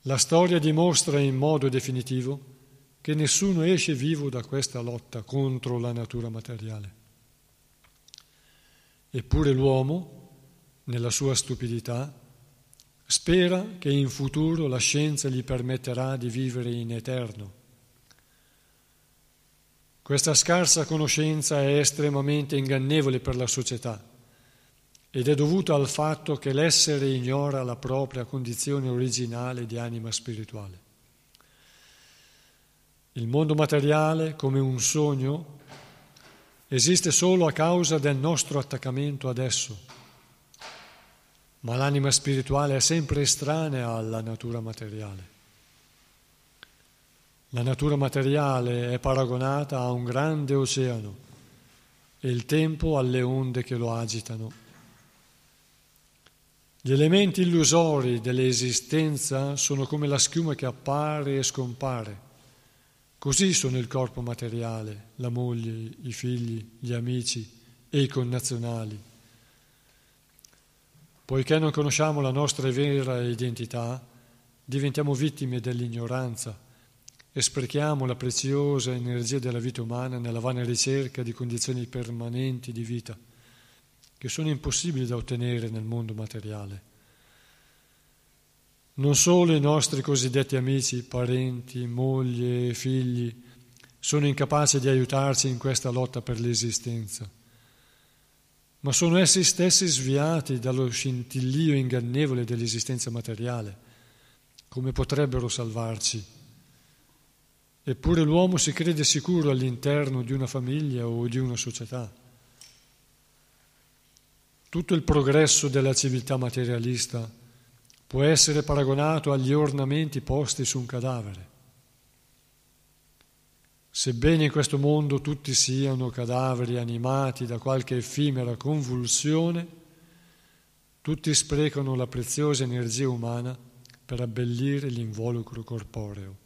La storia dimostra in modo definitivo che nessuno esce vivo da questa lotta contro la natura materiale. Eppure l'uomo, nella sua stupidità, spera che in futuro la scienza gli permetterà di vivere in eterno. Questa scarsa conoscenza è estremamente ingannevole per la società ed è dovuta al fatto che l'essere ignora la propria condizione originale di anima spirituale. Il mondo materiale, come un sogno, esiste solo a causa del nostro attaccamento ad esso, ma l'anima spirituale è sempre estranea alla natura materiale. La natura materiale è paragonata a un grande oceano e il tempo alle onde che lo agitano. Gli elementi illusori dell'esistenza sono come la schiuma che appare e scompare Così sono il corpo materiale, la moglie, i figli, gli amici e i connazionali. Poiché non conosciamo la nostra vera identità, diventiamo vittime dell'ignoranza e sprechiamo la preziosa energia della vita umana nella vana ricerca di condizioni permanenti di vita, che sono impossibili da ottenere nel mondo materiale. Non solo i nostri cosiddetti amici, parenti, moglie, figli sono incapaci di aiutarci in questa lotta per l'esistenza, ma sono essi stessi sviati dallo scintillio ingannevole dell'esistenza materiale. Come potrebbero salvarci? Eppure l'uomo si crede sicuro all'interno di una famiglia o di una società. Tutto il progresso della civiltà materialista può essere paragonato agli ornamenti posti su un cadavere. Sebbene in questo mondo tutti siano cadaveri animati da qualche effimera convulsione, tutti sprecano la preziosa energia umana per abbellire l'involucro corporeo.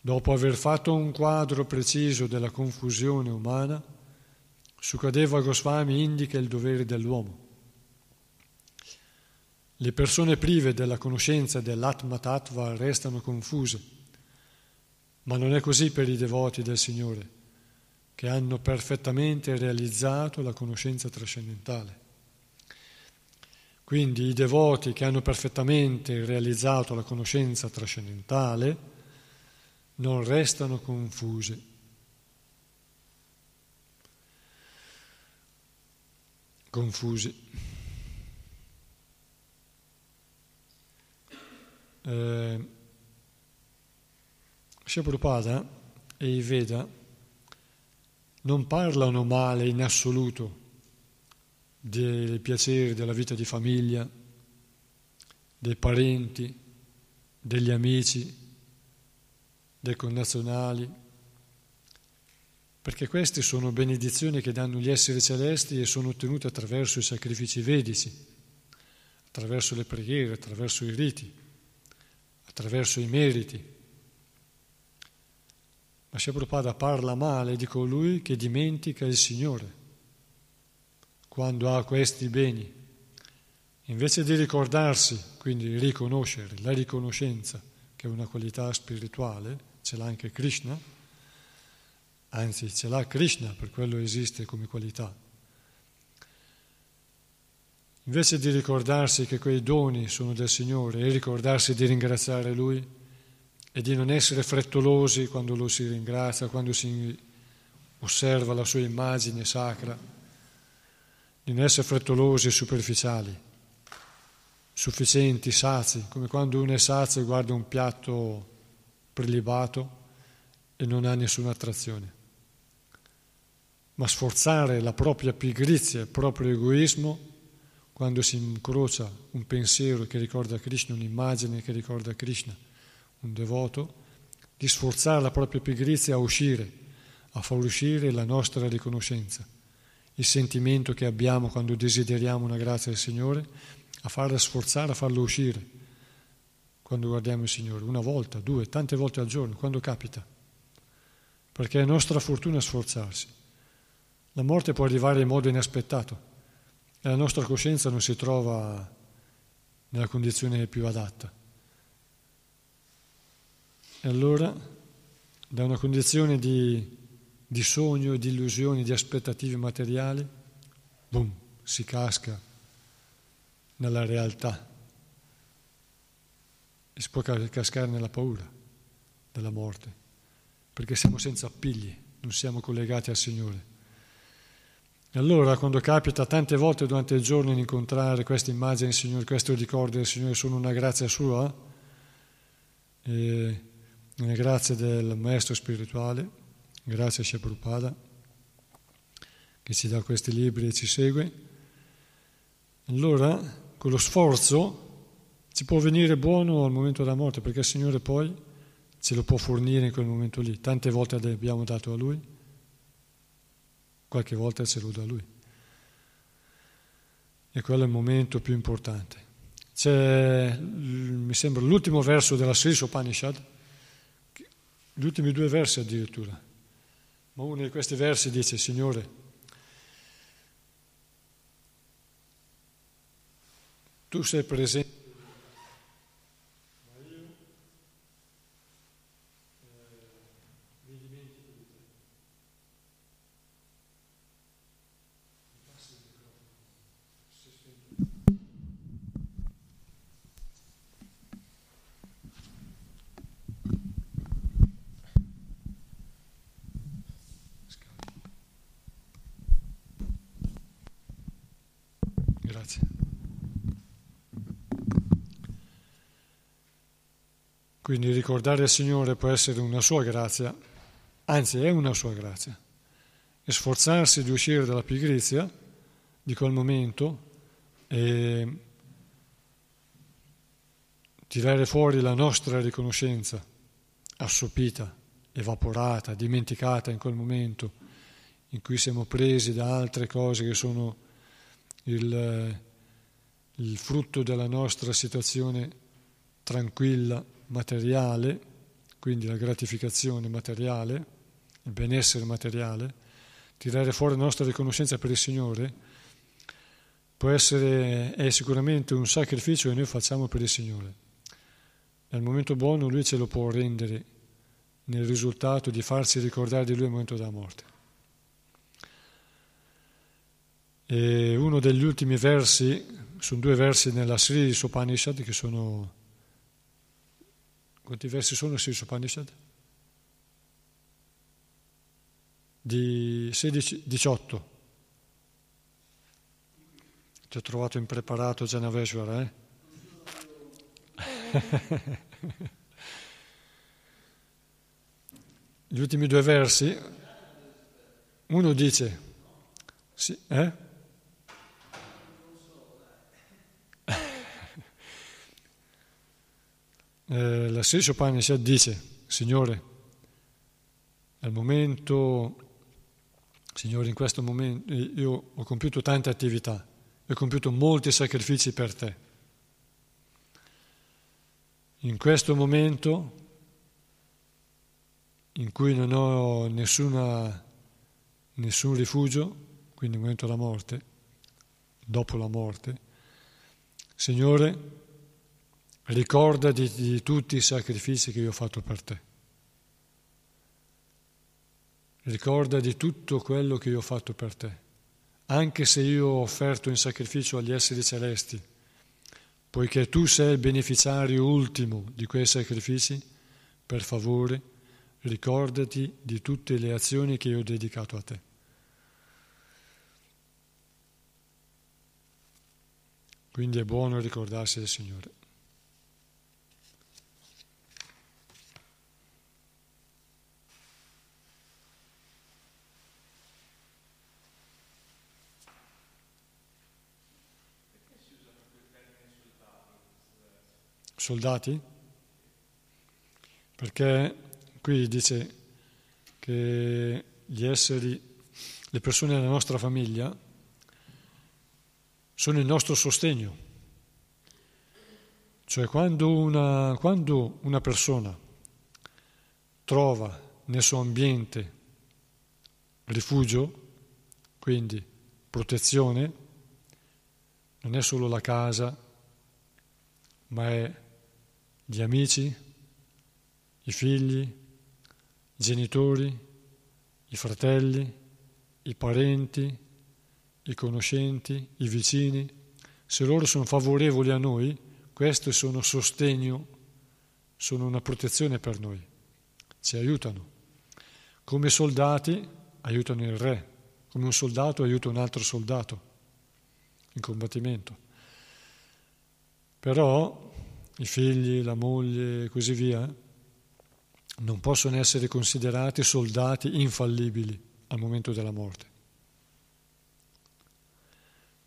Dopo aver fatto un quadro preciso della confusione umana, Sukadeva Goswami indica il dovere dell'uomo le persone prive della conoscenza dell'Atma Tattva restano confuse, ma non è così per i devoti del Signore, che hanno perfettamente realizzato la conoscenza trascendentale. Quindi i devoti che hanno perfettamente realizzato la conoscenza trascendentale non restano confusi. Confusi. eh, Prabhupada e i Veda non parlano male in assoluto dei piaceri della vita di famiglia, dei parenti, degli amici, dei connazionali, perché queste sono benedizioni che danno gli esseri celesti e sono ottenute attraverso i sacrifici vedici, attraverso le preghiere, attraverso i riti attraverso i meriti. Ma se Prabhupada parla male di colui che dimentica il Signore quando ha questi beni. Invece di ricordarsi, quindi riconoscere la riconoscenza, che è una qualità spirituale, ce l'ha anche Krishna, anzi ce l'ha Krishna, per quello esiste come qualità Invece di ricordarsi che quei doni sono del Signore e ricordarsi di ringraziare Lui e di non essere frettolosi quando lo si ringrazia, quando si osserva la sua immagine sacra, di non essere frettolosi e superficiali, sufficienti, sazi, come quando uno è sazio e guarda un piatto prelibato e non ha nessuna attrazione. Ma sforzare la propria pigrizia, il proprio egoismo quando si incrocia un pensiero che ricorda Krishna, un'immagine che ricorda Krishna, un devoto, di sforzare la propria pigrizia a uscire, a far uscire la nostra riconoscenza, il sentimento che abbiamo quando desideriamo una grazia del Signore, a farla sforzare, a farlo uscire quando guardiamo il Signore, una volta, due, tante volte al giorno, quando capita, perché è nostra fortuna sforzarsi. La morte può arrivare in modo inaspettato e la nostra coscienza non si trova nella condizione più adatta. E allora, da una condizione di, di sogno, di illusioni, di aspettative materiali, boom, si casca nella realtà e si può cascare nella paura della morte, perché siamo senza appigli, non siamo collegati al Signore. E allora quando capita tante volte durante il giorno di incontrare queste immagini del Signore, questo ricordo del Signore, sono una grazia sua, e una grazia del Maestro spirituale, grazie a Sheprupada, che ci dà questi libri e ci segue, allora con lo sforzo ci può venire buono al momento della morte, perché il Signore poi ce lo può fornire in quel momento lì. Tante volte abbiamo dato a Lui qualche volta ce lo dà lui. E quello è il momento più importante. C'è, mi sembra, l'ultimo verso della Sris Upanishad, gli ultimi due versi addirittura. Ma uno di questi versi dice, Signore, tu sei presente Quindi ricordare il Signore può essere una sua grazia, anzi è una sua grazia, e sforzarsi di uscire dalla pigrizia di quel momento e tirare fuori la nostra riconoscenza assopita, evaporata, dimenticata in quel momento in cui siamo presi da altre cose che sono il, il frutto della nostra situazione tranquilla materiale, quindi la gratificazione materiale, il benessere materiale, tirare fuori la nostra riconoscenza per il Signore, può essere, è sicuramente un sacrificio che noi facciamo per il Signore. Nel momento buono Lui ce lo può rendere nel risultato di farsi ricordare di Lui al momento della morte. E uno degli ultimi versi, sono due versi nella Sri Sopanishad che sono quanti versi sono sui Upanishad? Di 16, 18. Ti ho trovato impreparato Janaveshwara, eh? Gli ultimi due versi, uno dice, sì, eh? Eh, la stessa Upanishad dice, Signore, al momento, Signore, in questo momento io ho compiuto tante attività, ho compiuto molti sacrifici per te. In questo momento, in cui non ho nessuna, nessun rifugio, quindi il momento della morte, dopo la morte, Signore, Ricordati di tutti i sacrifici che io ho fatto per te. Ricorda di tutto quello che io ho fatto per te. Anche se io ho offerto in sacrificio agli esseri celesti, poiché tu sei il beneficiario ultimo di quei sacrifici, per favore ricordati di tutte le azioni che io ho dedicato a te. Quindi è buono ricordarsi del Signore. Soldati? Perché qui dice che gli esseri, le persone della nostra famiglia sono il nostro sostegno. Cioè quando una, quando una persona trova nel suo ambiente rifugio, Quindi protezione non è solo la casa, ma è gli amici, i figli, i genitori, i fratelli, i parenti, i conoscenti, i vicini. Se loro sono favorevoli a noi, questi sono sostegno, sono una protezione per noi, ci aiutano. Come soldati aiutano il re, come un soldato aiuta un altro soldato in combattimento. Però i figli, la moglie e così via non possono essere considerati soldati infallibili al momento della morte.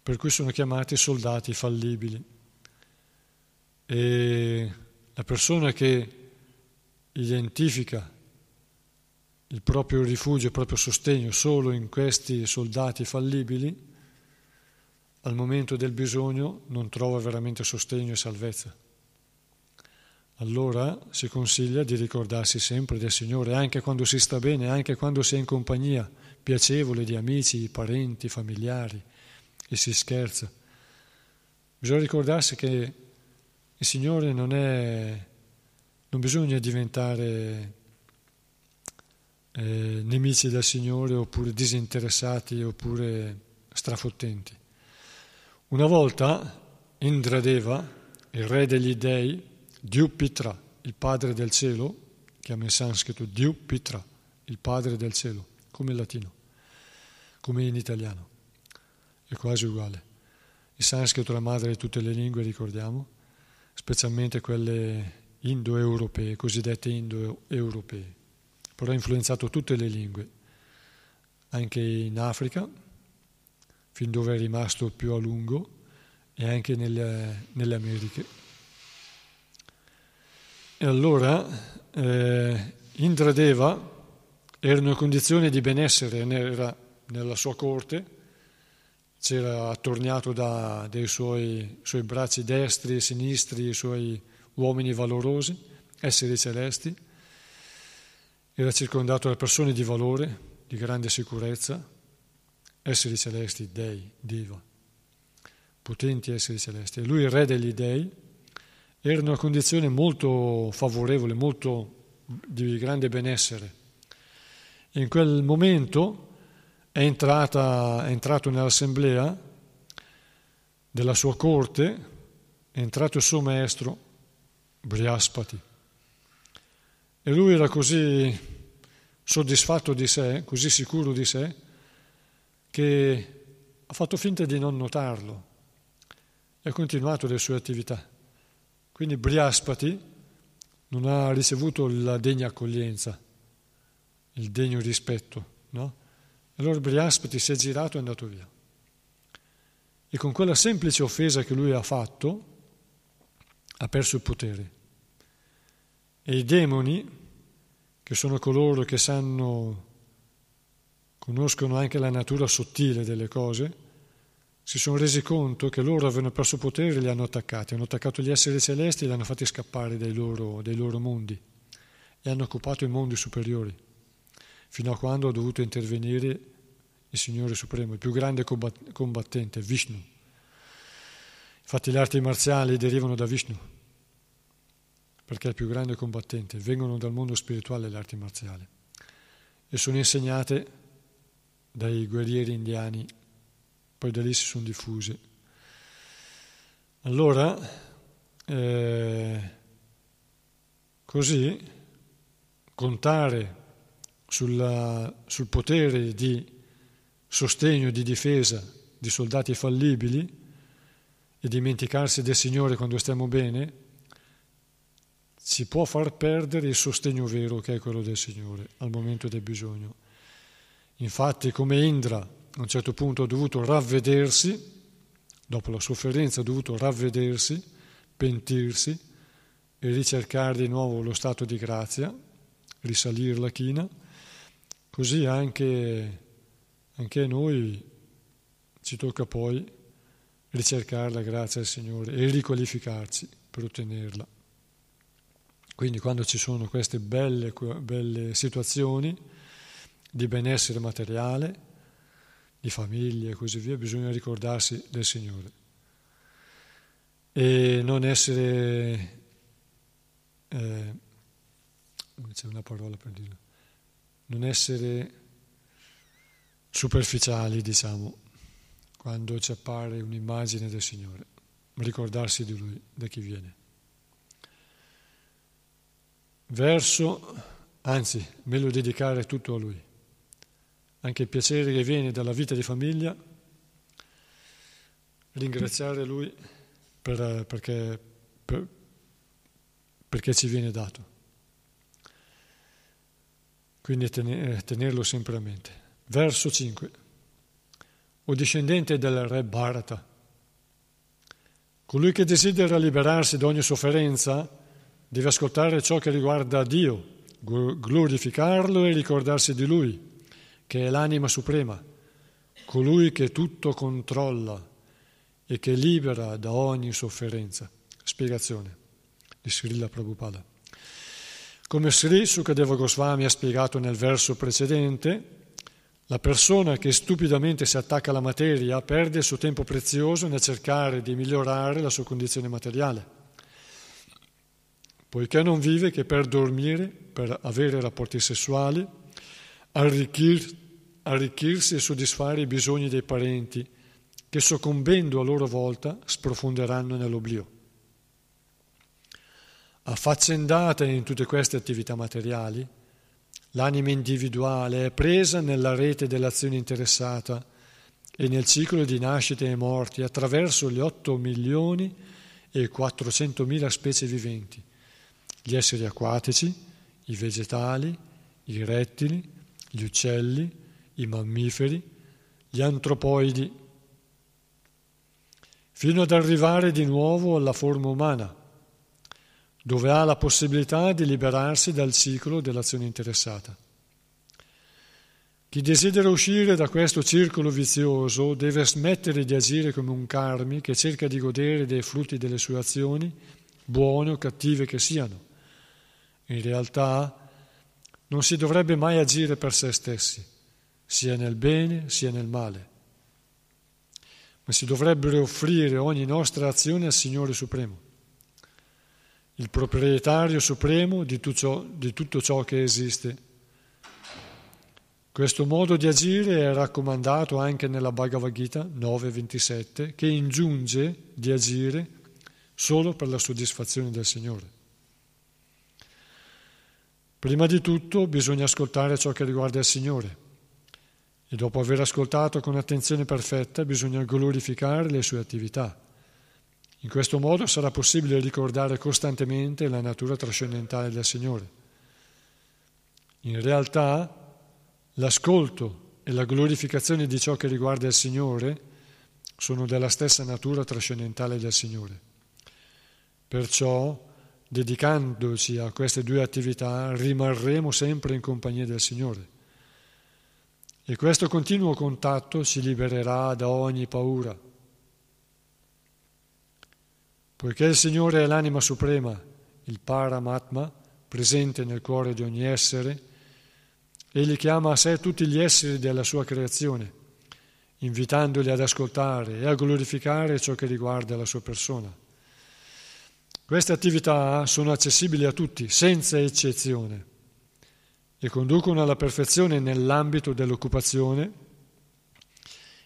Per cui sono chiamati soldati fallibili. E la persona che identifica il proprio rifugio, il proprio sostegno solo in questi soldati fallibili, al momento del bisogno non trova veramente sostegno e salvezza. Allora si consiglia di ricordarsi sempre del Signore, anche quando si sta bene, anche quando si è in compagnia piacevole di amici, parenti, familiari e si scherza. Bisogna ricordarsi che il Signore non è, non bisogna diventare eh, nemici del Signore oppure disinteressati oppure strafottenti. Una volta Indradeva, il re degli dei, Dyupitra, il padre del cielo, chiama in sanscrito Dyupitra, il padre del cielo, come in latino, come in italiano, è quasi uguale. Il sanscrito è la madre di tutte le lingue, ricordiamo, specialmente quelle indoeuropee, cosiddette indoeuropee, però ha influenzato tutte le lingue, anche in Africa, fin dove è rimasto più a lungo, e anche nelle, nelle Americhe. E allora eh, Indradeva era in una condizione di benessere, era nella sua corte, c'era attorniato da dei suoi, suoi bracci destri e sinistri, i suoi uomini valorosi, esseri celesti, era circondato da persone di valore, di grande sicurezza, esseri celesti, dei, diva, potenti esseri celesti. E lui, il re degli dei, era in una condizione molto favorevole, molto di grande benessere. In quel momento è, entrata, è entrato nell'assemblea della sua corte, è entrato il suo maestro, Briaspati. E lui era così soddisfatto di sé, così sicuro di sé, che ha fatto finta di non notarlo e ha continuato le sue attività. Quindi Briaspati non ha ricevuto la degna accoglienza, il degno rispetto, no? Allora Briaspati si è girato e è andato via. E con quella semplice offesa che lui ha fatto, ha perso il potere. E i demoni, che sono coloro che sanno conoscono anche la natura sottile delle cose, si sono resi conto che loro avevano perso potere e li hanno attaccati, hanno attaccato gli esseri celesti e li hanno fatti scappare dai loro, dai loro mondi. E hanno occupato i mondi superiori, fino a quando ha dovuto intervenire il Signore Supremo, il più grande combattente, Vishnu. Infatti le arti marziali derivano da Vishnu, perché è il più grande combattente, vengono dal mondo spirituale le arti marziali. E sono insegnate dai guerrieri indiani, poi da lì si sono diffuse. Allora, eh, così, contare sulla, sul potere di sostegno e di difesa di soldati fallibili e dimenticarsi del Signore quando stiamo bene, ci può far perdere il sostegno vero che è quello del Signore al momento del bisogno. Infatti, come Indra a un certo punto ha dovuto ravvedersi, dopo la sofferenza ha dovuto ravvedersi, pentirsi e ricercare di nuovo lo stato di grazia, risalire la china, così anche, anche noi ci tocca poi ricercare la grazia del Signore e riqualificarci per ottenerla. Quindi quando ci sono queste belle, belle situazioni, di benessere materiale, di famiglia e così via, bisogna ricordarsi del Signore e non essere, eh, c'è una parola per dirlo, non essere superficiali, diciamo, quando ci appare un'immagine del Signore, ricordarsi di Lui, da chi viene. Verso, anzi, meglio dedicare tutto a Lui. Anche il piacere che viene dalla vita di famiglia, ringraziare Lui per, perché, per, perché ci viene dato. Quindi tenerlo sempre a mente. Verso 5. O discendente del re Bharata, colui che desidera liberarsi da ogni sofferenza deve ascoltare ciò che riguarda Dio, glorificarlo e ricordarsi di Lui, che è l'anima suprema, colui che tutto controlla e che libera da ogni sofferenza. Spiegazione di Srila Prabhupada. Come Sri Sukadeva Goswami ha spiegato nel verso precedente, la persona che stupidamente si attacca alla materia perde il suo tempo prezioso nel cercare di migliorare la sua condizione materiale, poiché non vive che per dormire, per avere rapporti sessuali, arricchir, arricchirsi e soddisfare i bisogni dei parenti, che soccombendo a loro volta sprofonderanno nell'oblio. Affaccendata in tutte queste attività materiali, L'anima individuale è presa nella rete dell'azione interessata e nel ciclo di nascite e morti attraverso gli 8 milioni e 400 mila specie viventi, gli esseri acquatici, i vegetali, i rettili, gli uccelli, i mammiferi, gli antropoidi, fino ad arrivare di nuovo alla forma umana dove ha la possibilità di liberarsi dal ciclo dell'azione interessata. Chi desidera uscire da questo circolo vizioso deve smettere di agire come un karmi che cerca di godere dei frutti delle sue azioni, buone o cattive che siano. In realtà non si dovrebbe mai agire per se stessi, sia nel bene sia nel male, ma si dovrebbe offrire ogni nostra azione al Signore Supremo il proprietario supremo di tutto, ciò, di tutto ciò che esiste. Questo modo di agire è raccomandato anche nella Bhagavad Gita 9.27, che ingiunge di agire solo per la soddisfazione del Signore. Prima di tutto bisogna ascoltare ciò che riguarda il Signore e dopo aver ascoltato con attenzione perfetta bisogna glorificare le sue attività. In questo modo sarà possibile ricordare costantemente la natura trascendentale del Signore. In realtà l'ascolto e la glorificazione di ciò che riguarda il Signore sono della stessa natura trascendentale del Signore. Perciò, dedicandoci a queste due attività, rimarremo sempre in compagnia del Signore. E questo continuo contatto ci libererà da ogni paura Poiché il Signore è l'anima suprema, il Paramatma, presente nel cuore di ogni essere, egli chiama a sé tutti gli esseri della sua creazione, invitandoli ad ascoltare e a glorificare ciò che riguarda la sua persona. Queste attività sono accessibili a tutti, senza eccezione, e conducono alla perfezione nell'ambito dell'occupazione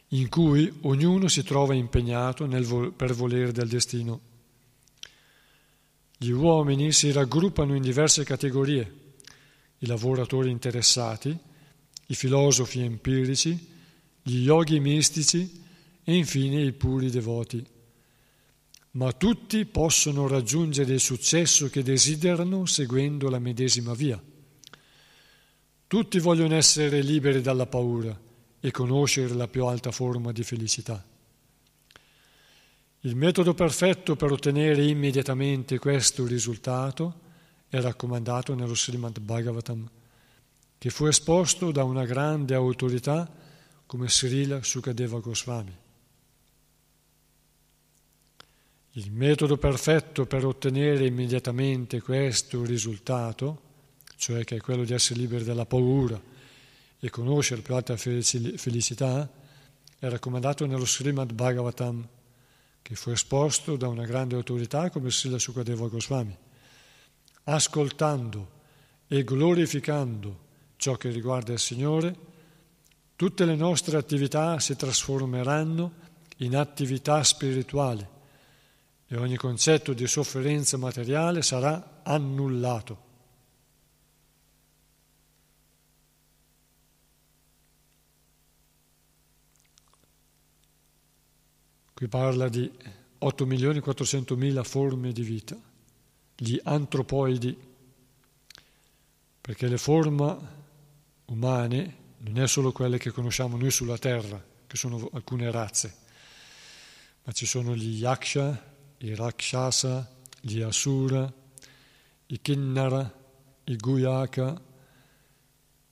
in cui ognuno si trova impegnato nel, per volere del destino. Gli uomini si raggruppano in diverse categorie, i lavoratori interessati, i filosofi empirici, gli yogi mistici e infine i puri devoti. Ma tutti possono raggiungere il successo che desiderano seguendo la medesima via. Tutti vogliono essere liberi dalla paura e conoscere la più alta forma di felicità. Il metodo perfetto per ottenere immediatamente questo risultato è raccomandato nello Srimad Bhagavatam, che fu esposto da una grande autorità come Srila Sukadeva Goswami. Il metodo perfetto per ottenere immediatamente questo risultato, cioè che è quello di essere liberi dalla paura e conoscere più alta felicità, è raccomandato nello Srimad Bhagavatam, che fu esposto da una grande autorità come Srila Sukadeva Goswami. Ascoltando e glorificando ciò che riguarda il Signore, tutte le nostre attività si trasformeranno in attività spirituali e ogni concetto di sofferenza materiale sarà annullato. Qui parla di 8.400.000 forme di vita, gli antropoidi, perché le forme umane non è solo quelle che conosciamo noi sulla Terra, che sono alcune razze, ma ci sono gli Yaksha, i Rakshasa, gli Asura, i Kinnara, i Guyaka,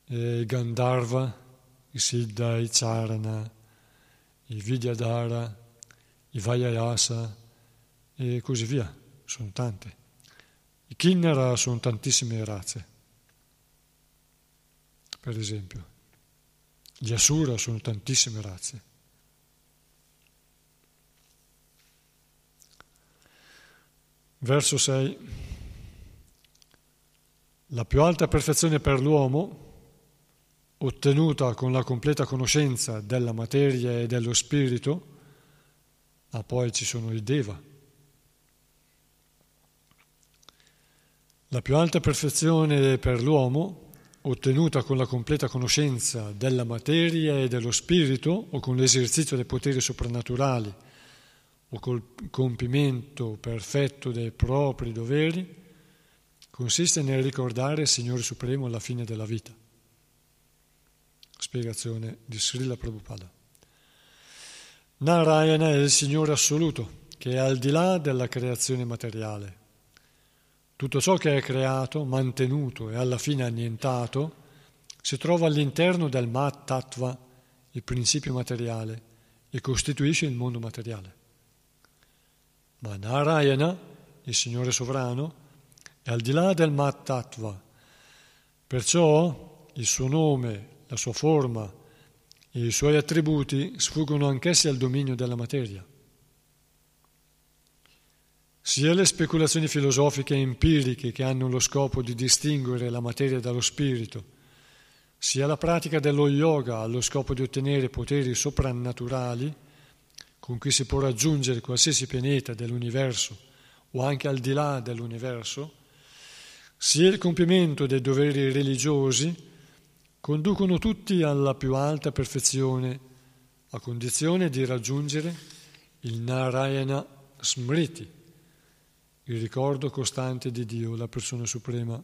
i Gandharva, i Siddha, i Charana, i Vidyadhara, i Vajayasa e così via, sono tante. I Kinnara sono tantissime razze, per esempio. Gli Asura sono tantissime razze. Verso 6. La più alta perfezione per l'uomo, ottenuta con la completa conoscenza della materia e dello spirito, ma poi ci sono i Deva. La più alta perfezione per l'uomo, ottenuta con la completa conoscenza della materia e dello spirito o con l'esercizio dei poteri soprannaturali o col compimento perfetto dei propri doveri, consiste nel ricordare il Signore Supremo alla fine della vita. Spiegazione di Srila Prabhupada. Narayana è il Signore assoluto, che è al di là della creazione materiale. Tutto ciò che è creato, mantenuto e alla fine annientato si trova all'interno del Mat Tattva, il principio materiale, e costituisce il mondo materiale. Ma Narayana, il Signore sovrano, è al di là del Mat Tattva. Perciò il suo nome, la sua forma, i suoi attributi sfuggono anch'essi al dominio della materia. Sia le speculazioni filosofiche e empiriche che hanno lo scopo di distinguere la materia dallo spirito, sia la pratica dello yoga allo scopo di ottenere poteri soprannaturali con cui si può raggiungere qualsiasi pianeta dell'universo o anche al di là dell'universo, sia il compimento dei doveri religiosi conducono tutti alla più alta perfezione, a condizione di raggiungere il Narayana Smriti, il ricordo costante di Dio, la persona suprema.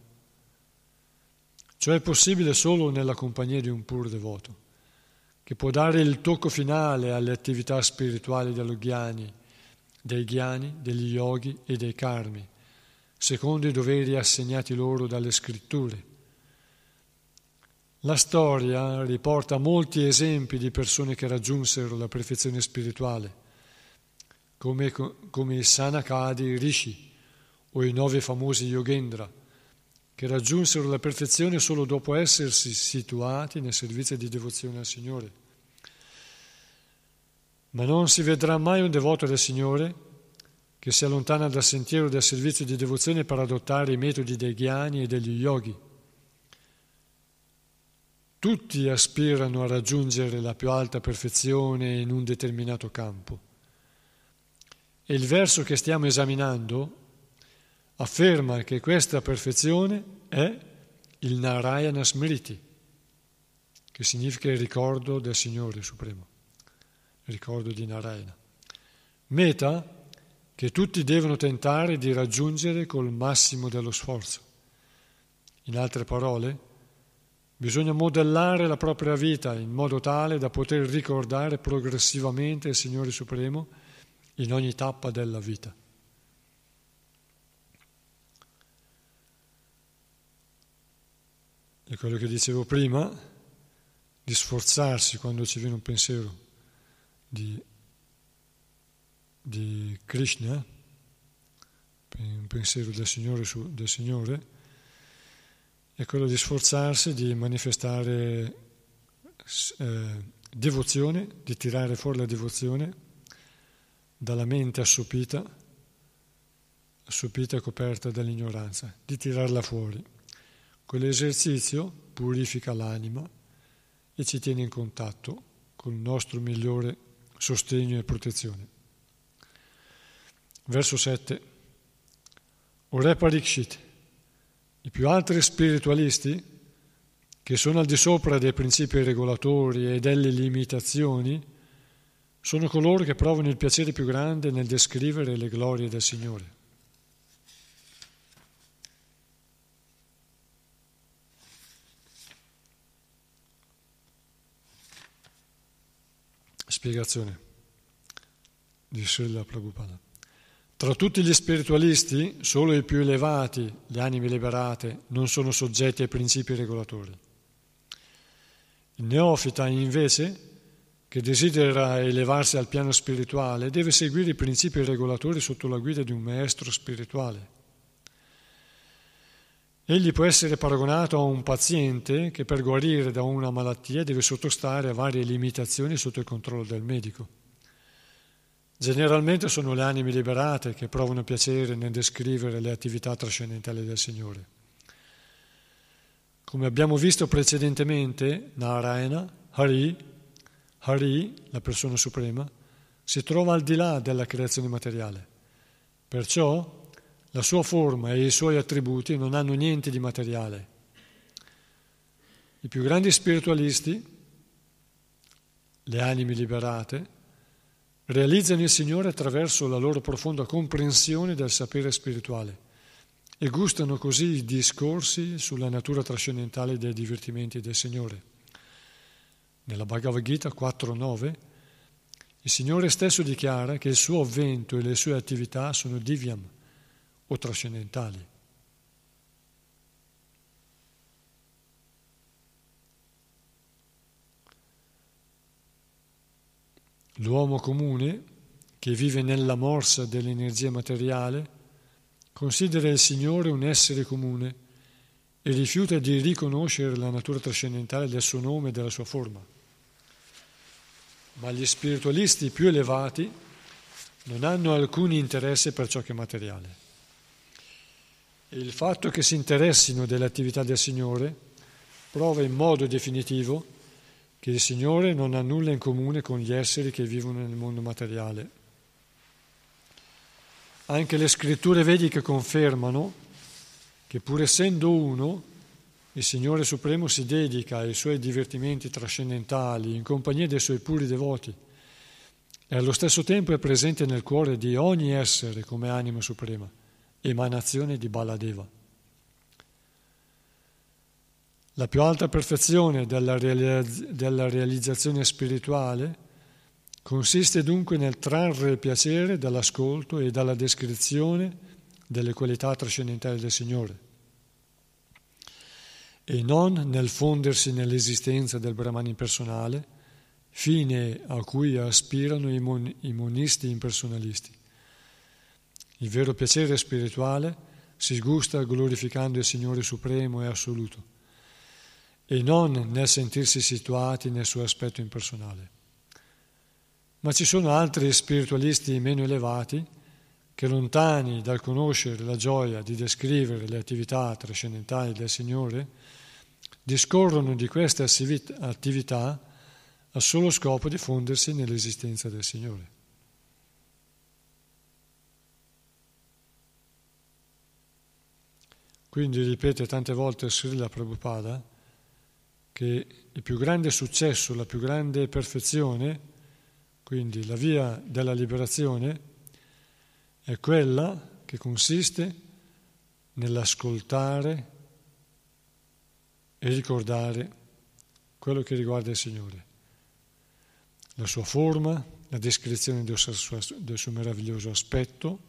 Ciò è possibile solo nella compagnia di un pur devoto, che può dare il tocco finale alle attività spirituali dello ghiani, dei ghiani, degli yogi e dei karmi, secondo i doveri assegnati loro dalle scritture la storia riporta molti esempi di persone che raggiunsero la perfezione spirituale, come, come i Sanakadi Rishi o i nove famosi Yogendra, che raggiunsero la perfezione solo dopo essersi situati nel servizio di devozione al Signore. Ma non si vedrà mai un devoto del Signore che si allontana dal sentiero del servizio di devozione per adottare i metodi dei ghiani e degli yogi tutti aspirano a raggiungere la più alta perfezione in un determinato campo. E il verso che stiamo esaminando afferma che questa perfezione è il Narayana Smriti, che significa il ricordo del Signore Supremo, il ricordo di Narayana. Meta che tutti devono tentare di raggiungere col massimo dello sforzo. In altre parole, Bisogna modellare la propria vita in modo tale da poter ricordare progressivamente il Signore Supremo in ogni tappa della vita. E quello che dicevo prima, di sforzarsi quando ci viene un pensiero di, di Krishna, un pensiero del Signore, del Signore è quello di sforzarsi di manifestare eh, devozione, di tirare fuori la devozione dalla mente assopita, assopita e coperta dall'ignoranza, di tirarla fuori. Quell'esercizio purifica l'anima e ci tiene in contatto con il nostro migliore sostegno e protezione. Verso 7. Ore Parikshit, i più altri spiritualisti, che sono al di sopra dei principi regolatori e delle limitazioni, sono coloro che provano il piacere più grande nel descrivere le glorie del Signore. Spiegazione di Srila Prabhupada. Tra tutti gli spiritualisti, solo i più elevati, le anime liberate, non sono soggetti ai principi regolatori. Il neofita, invece, che desidera elevarsi al piano spirituale, deve seguire i principi regolatori sotto la guida di un maestro spirituale. Egli può essere paragonato a un paziente che per guarire da una malattia deve sottostare a varie limitazioni sotto il controllo del medico. Generalmente sono le anime liberate che provano piacere nel descrivere le attività trascendentali del Signore. Come abbiamo visto precedentemente, Narayana, Hari, Hari, la persona suprema, si trova al di là della creazione materiale. Perciò la sua forma e i suoi attributi non hanno niente di materiale. I più grandi spiritualisti, le anime liberate, realizzano il Signore attraverso la loro profonda comprensione del sapere spirituale e gustano così i discorsi sulla natura trascendentale dei divertimenti del Signore. Nella Bhagavad Gita 4.9 il Signore stesso dichiara che il suo avvento e le sue attività sono divyam, o trascendentali. L'uomo comune, che vive nella morsa dell'energia materiale, considera il Signore un essere comune e rifiuta di riconoscere la natura trascendentale del suo nome e della sua forma. Ma gli spiritualisti più elevati non hanno alcun interesse per ciò che è materiale. E il fatto che si interessino delle attività del Signore prova in modo definitivo che il Signore non ha nulla in comune con gli esseri che vivono nel mondo materiale. Anche le scritture vediche confermano che pur essendo uno, il Signore Supremo si dedica ai suoi divertimenti trascendentali in compagnia dei suoi puri devoti e allo stesso tempo è presente nel cuore di ogni essere come anima suprema emanazione di Baladeva. La più alta perfezione della, realizz- della realizzazione spirituale consiste dunque nel trarre piacere dall'ascolto e dalla descrizione delle qualità trascendentali del Signore e non nel fondersi nell'esistenza del Brahman impersonale, fine a cui aspirano i, mon- i monisti impersonalisti. Il vero piacere spirituale si gusta glorificando il Signore Supremo e Assoluto e non nel sentirsi situati nel suo aspetto impersonale. Ma ci sono altri spiritualisti meno elevati che lontani dal conoscere la gioia di descrivere le attività trascendentali del Signore, discorrono di queste attività al solo scopo di fondersi nell'esistenza del Signore. Quindi ripete tante volte Srila Prabhupada che il più grande successo, la più grande perfezione, quindi la via della liberazione, è quella che consiste nell'ascoltare e ricordare quello che riguarda il Signore, la sua forma, la descrizione del suo, del suo meraviglioso aspetto,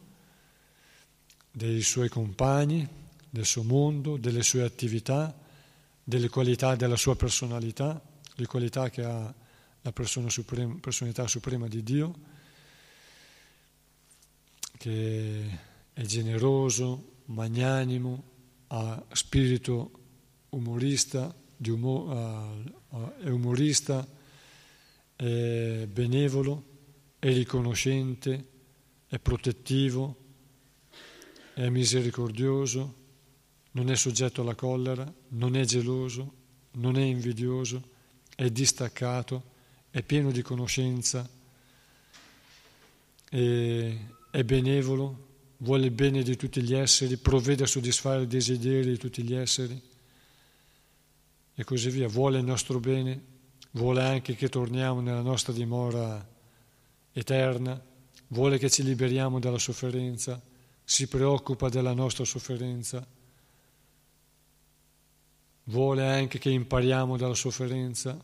dei suoi compagni, del suo mondo, delle sue attività, delle qualità della sua personalità, le qualità che ha la persona suprema, personalità suprema di Dio, che è generoso, magnanimo, ha spirito umorista, umo, è umorista, è benevolo, è riconoscente, è protettivo, è misericordioso, non è soggetto alla collera, non è geloso, non è invidioso, è distaccato, è pieno di conoscenza, è, benevolo, vuole il bene di tutti gli esseri, provvede a soddisfare i desideri di tutti gli esseri e così via, vuole il nostro bene, vuole anche che torniamo nella nostra dimora eterna, vuole che ci liberiamo dalla sofferenza, si preoccupa della nostra sofferenza, vuole anche che impariamo dalla sofferenza,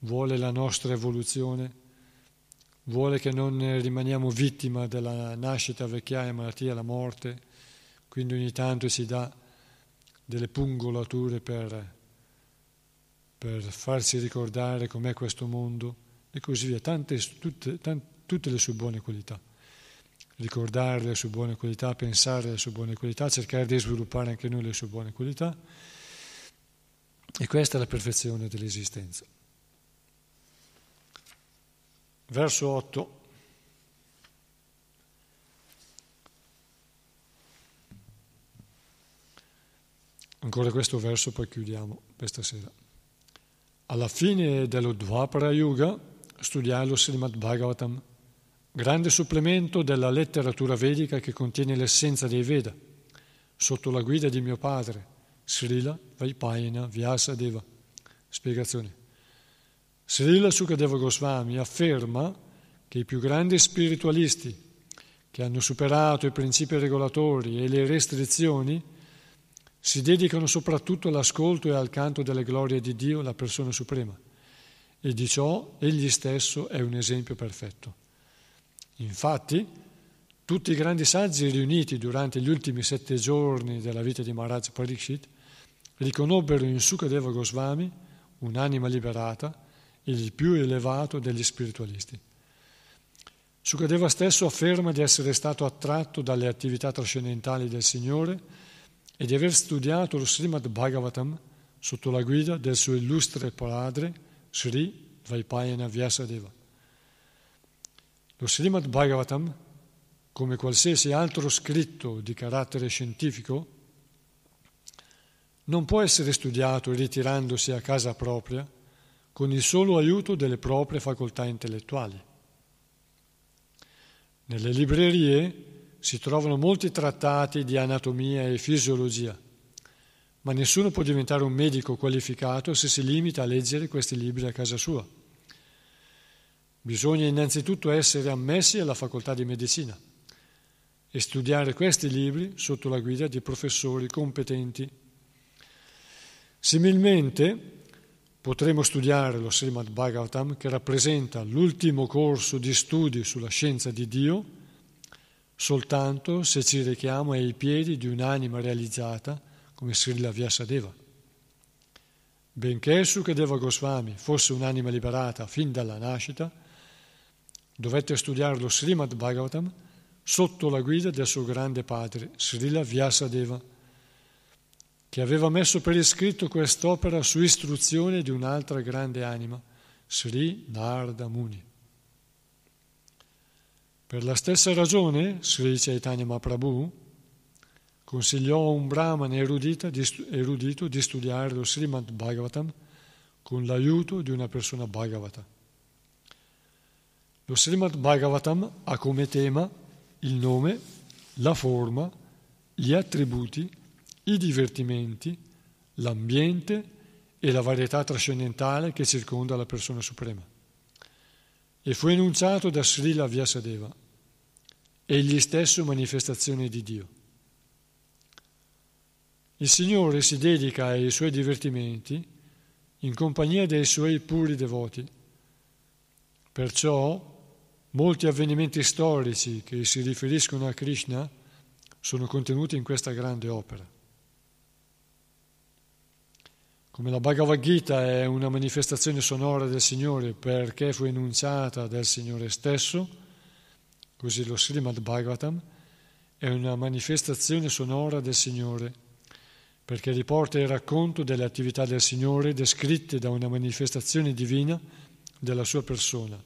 vuole la nostra evoluzione, vuole che non rimaniamo vittima della nascita, vecchiaia, malattia, la morte, quindi ogni tanto ci dà delle pungolature per per farsi ricordare com'è questo mondo e così via, tante, tutte, tante, tutte le sue buone qualità. Ricordare le sue buone qualità, pensare alle sue buone qualità, cercare di sviluppare anche noi le sue buone qualità. E questa è la perfezione dell'esistenza. Verso 8. Ancora questo verso, poi chiudiamo per stasera. Alla fine dello Dvapara Yuga studiai lo Srimad Bhagavatam, grande supplemento della letteratura vedica che contiene l'essenza dei Veda, sotto la guida di mio padre, Srila Vaipayana Vyasadeva. Spiegazione. Srila Sukadeva Goswami afferma che i più grandi spiritualisti che hanno superato i principi regolatori e le restrizioni si dedicano soprattutto all'ascolto e al canto delle glorie di Dio, la persona suprema, e di ciò egli stesso è un esempio perfetto. Infatti, tutti i grandi saggi riuniti durante gli ultimi sette giorni della vita di Maharaj Parikshit riconobbero in Sukadeva Goswami un'anima liberata, il più elevato degli spiritualisti. Sukadeva stesso afferma di essere stato attratto dalle attività trascendentali del Signore e di aver studiato lo Srimad Bhagavatam sotto la guida del suo illustre padre Sri Vaipayana Vyasadeva. Lo Srimad Bhagavatam, come qualsiasi altro scritto di carattere scientifico, non può essere studiato ritirandosi a casa propria con il solo aiuto delle proprie facoltà intellettuali. Nelle librerie si trovano molti trattati di anatomia e fisiologia, ma nessuno può diventare un medico qualificato se si limita a leggere questi libri a casa sua. Bisogna innanzitutto essere ammessi alla facoltà di medicina e studiare questi libri sotto la guida di professori competenti. Similmente potremo studiare lo Srimad Bhagavatam che rappresenta l'ultimo corso di studi sulla scienza di Dio soltanto se ci rechiamo ai piedi di un'anima realizzata come Srila Vyasadeva. Benché Sukadeva Goswami fosse un'anima liberata fin dalla nascita, dovette studiare lo Srimad Bhagavatam sotto la guida del suo grande padre, Srila Vyasadeva, che aveva messo per iscritto quest'opera su istruzione di un'altra grande anima, Sri Narda Muni. Per la stessa ragione, Sri Chaitanya Mahaprabhu consigliò a un brahman erudito di, studiare lo Srimad Bhagavatam con l'aiuto di una persona Bhagavata. Lo Srimad Bhagavatam ha come tema il nome, la forma, gli attributi, i divertimenti, l'ambiente e la varietà trascendentale che circonda la persona suprema. E fu enunciato da Srila Vyasadeva egli stesso manifestazione di Dio. Il Signore si dedica ai suoi divertimenti in compagnia dei suoi puri devoti. Perciò molti avvenimenti storici che si riferiscono a Krishna sono contenuti in questa grande opera. Come la Bhagavad Gita è una manifestazione sonora del Signore perché fu enunciata dal Signore stesso, Così lo Srimad Bhagavatam è una manifestazione sonora del Signore, perché riporta il racconto delle attività del Signore descritte da una manifestazione divina della sua persona.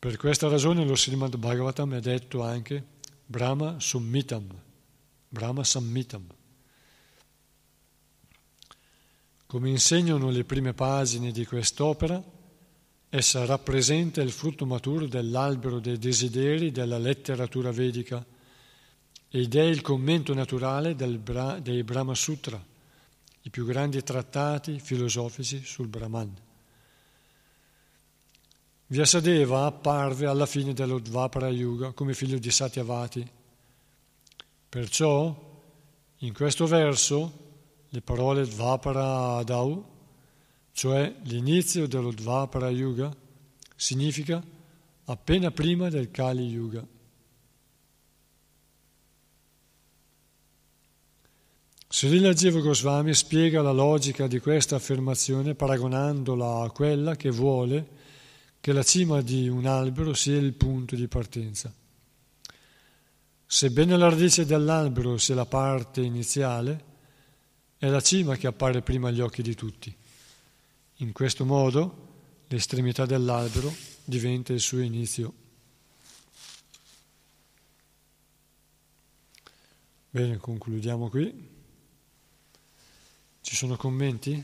Per questa ragione lo Srimad Bhagavatam è detto anche Brahma Summitam, Brahma Sammitam. Come insegnano le prime pagine di quest'opera, essa rappresenta il frutto maturo dell'albero dei desideri della letteratura vedica ed è il commento naturale Bra- dei Brahma Sutra, i più grandi trattati filosofici sul Brahman. Vyasadeva apparve alla fine dello Dvapara Yuga come figlio di Satyavati. Perciò, in questo verso, le parole Dvapara Adau, cioè l'inizio dello Dvapara Yuga, significa appena prima del Kali Yuga. Srila Jiva Goswami spiega la logica di questa affermazione paragonandola a quella che vuole che la cima di un albero sia il punto di partenza. Sebbene la radice dell'albero sia la parte iniziale, è la cima che appare prima agli occhi di tutti. In questo modo l'estremità dell'albero diventa il suo inizio. Bene, concludiamo qui. Ci sono commenti?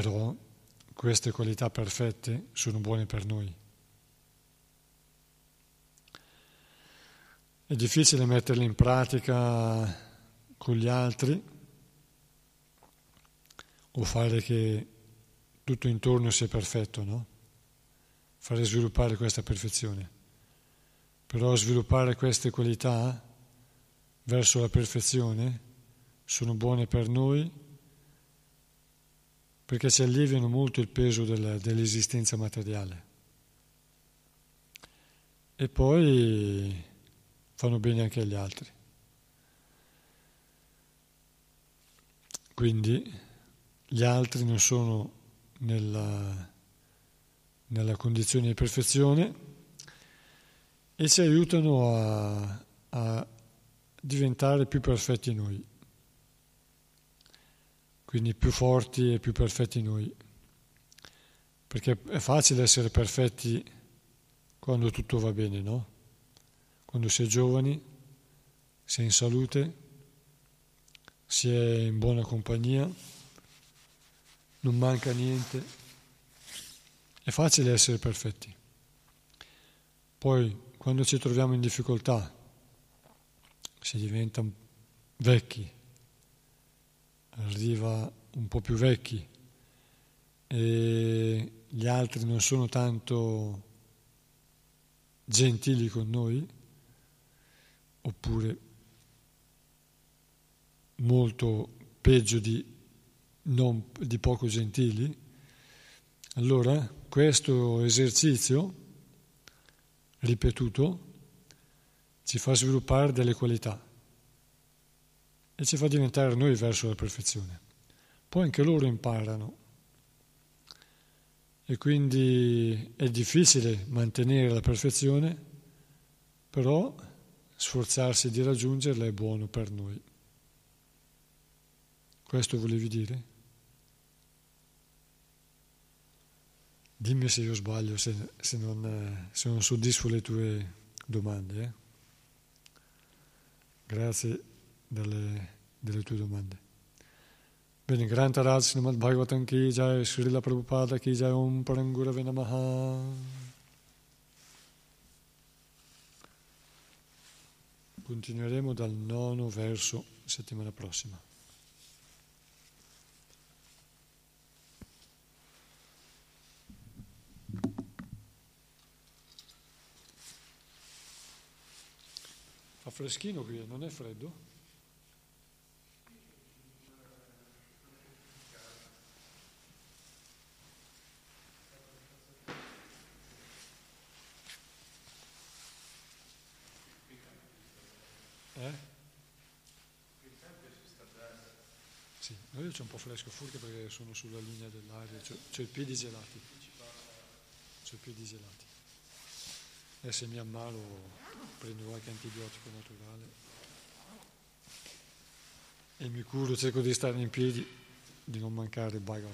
Però queste qualità perfette sono buone per noi. È difficile metterle in pratica con gli altri o fare che tutto intorno sia perfetto, no? Fare sviluppare questa perfezione. Però sviluppare queste qualità verso la perfezione sono buone per noi perché ci alleviano molto il peso della, dell'esistenza materiale. E poi fanno bene anche agli altri. Quindi gli altri non sono nella, nella condizione di perfezione e ci aiutano a, a diventare più perfetti noi quindi più forti e più perfetti noi. Perché è facile essere perfetti quando tutto va bene, no? Quando si è giovani, si è in salute, si è in buona compagnia, non manca niente. È facile essere perfetti. Poi, quando ci troviamo in difficoltà, si diventa vecchi, arriva un po' più vecchi e gli altri non sono tanto gentili con noi, oppure molto peggio di, non, di poco gentili, allora questo esercizio ripetuto ci fa sviluppare delle qualità e ci fa diventare noi verso la perfezione. Poi anche loro imparano e quindi è difficile mantenere la perfezione, però sforzarsi di raggiungerla è buono per noi. Questo volevi dire? Dimmi se io sbaglio, se, se, non, se non, soddisfo le tue domande. Eh? Grazie delle, delle tue domande. Bene, Granta Raj Srimad Bhagavatam ki jai, Srila Prabhupada ki jai, Om Parangurave Namaha. Continueremo dal nono verso settimana prossima. Fa freschino qui, non è freddo? Eh? Sì, io c'è un po' fresco fuori perché sono sulla linea dell'aria, c'ho, c'ho i piedi gelati. C'ho i piedi gelati. E se mi ammalo prendo qualche antibiotico naturale e mi curo, cerco di stare in piedi, di non mancare il bago.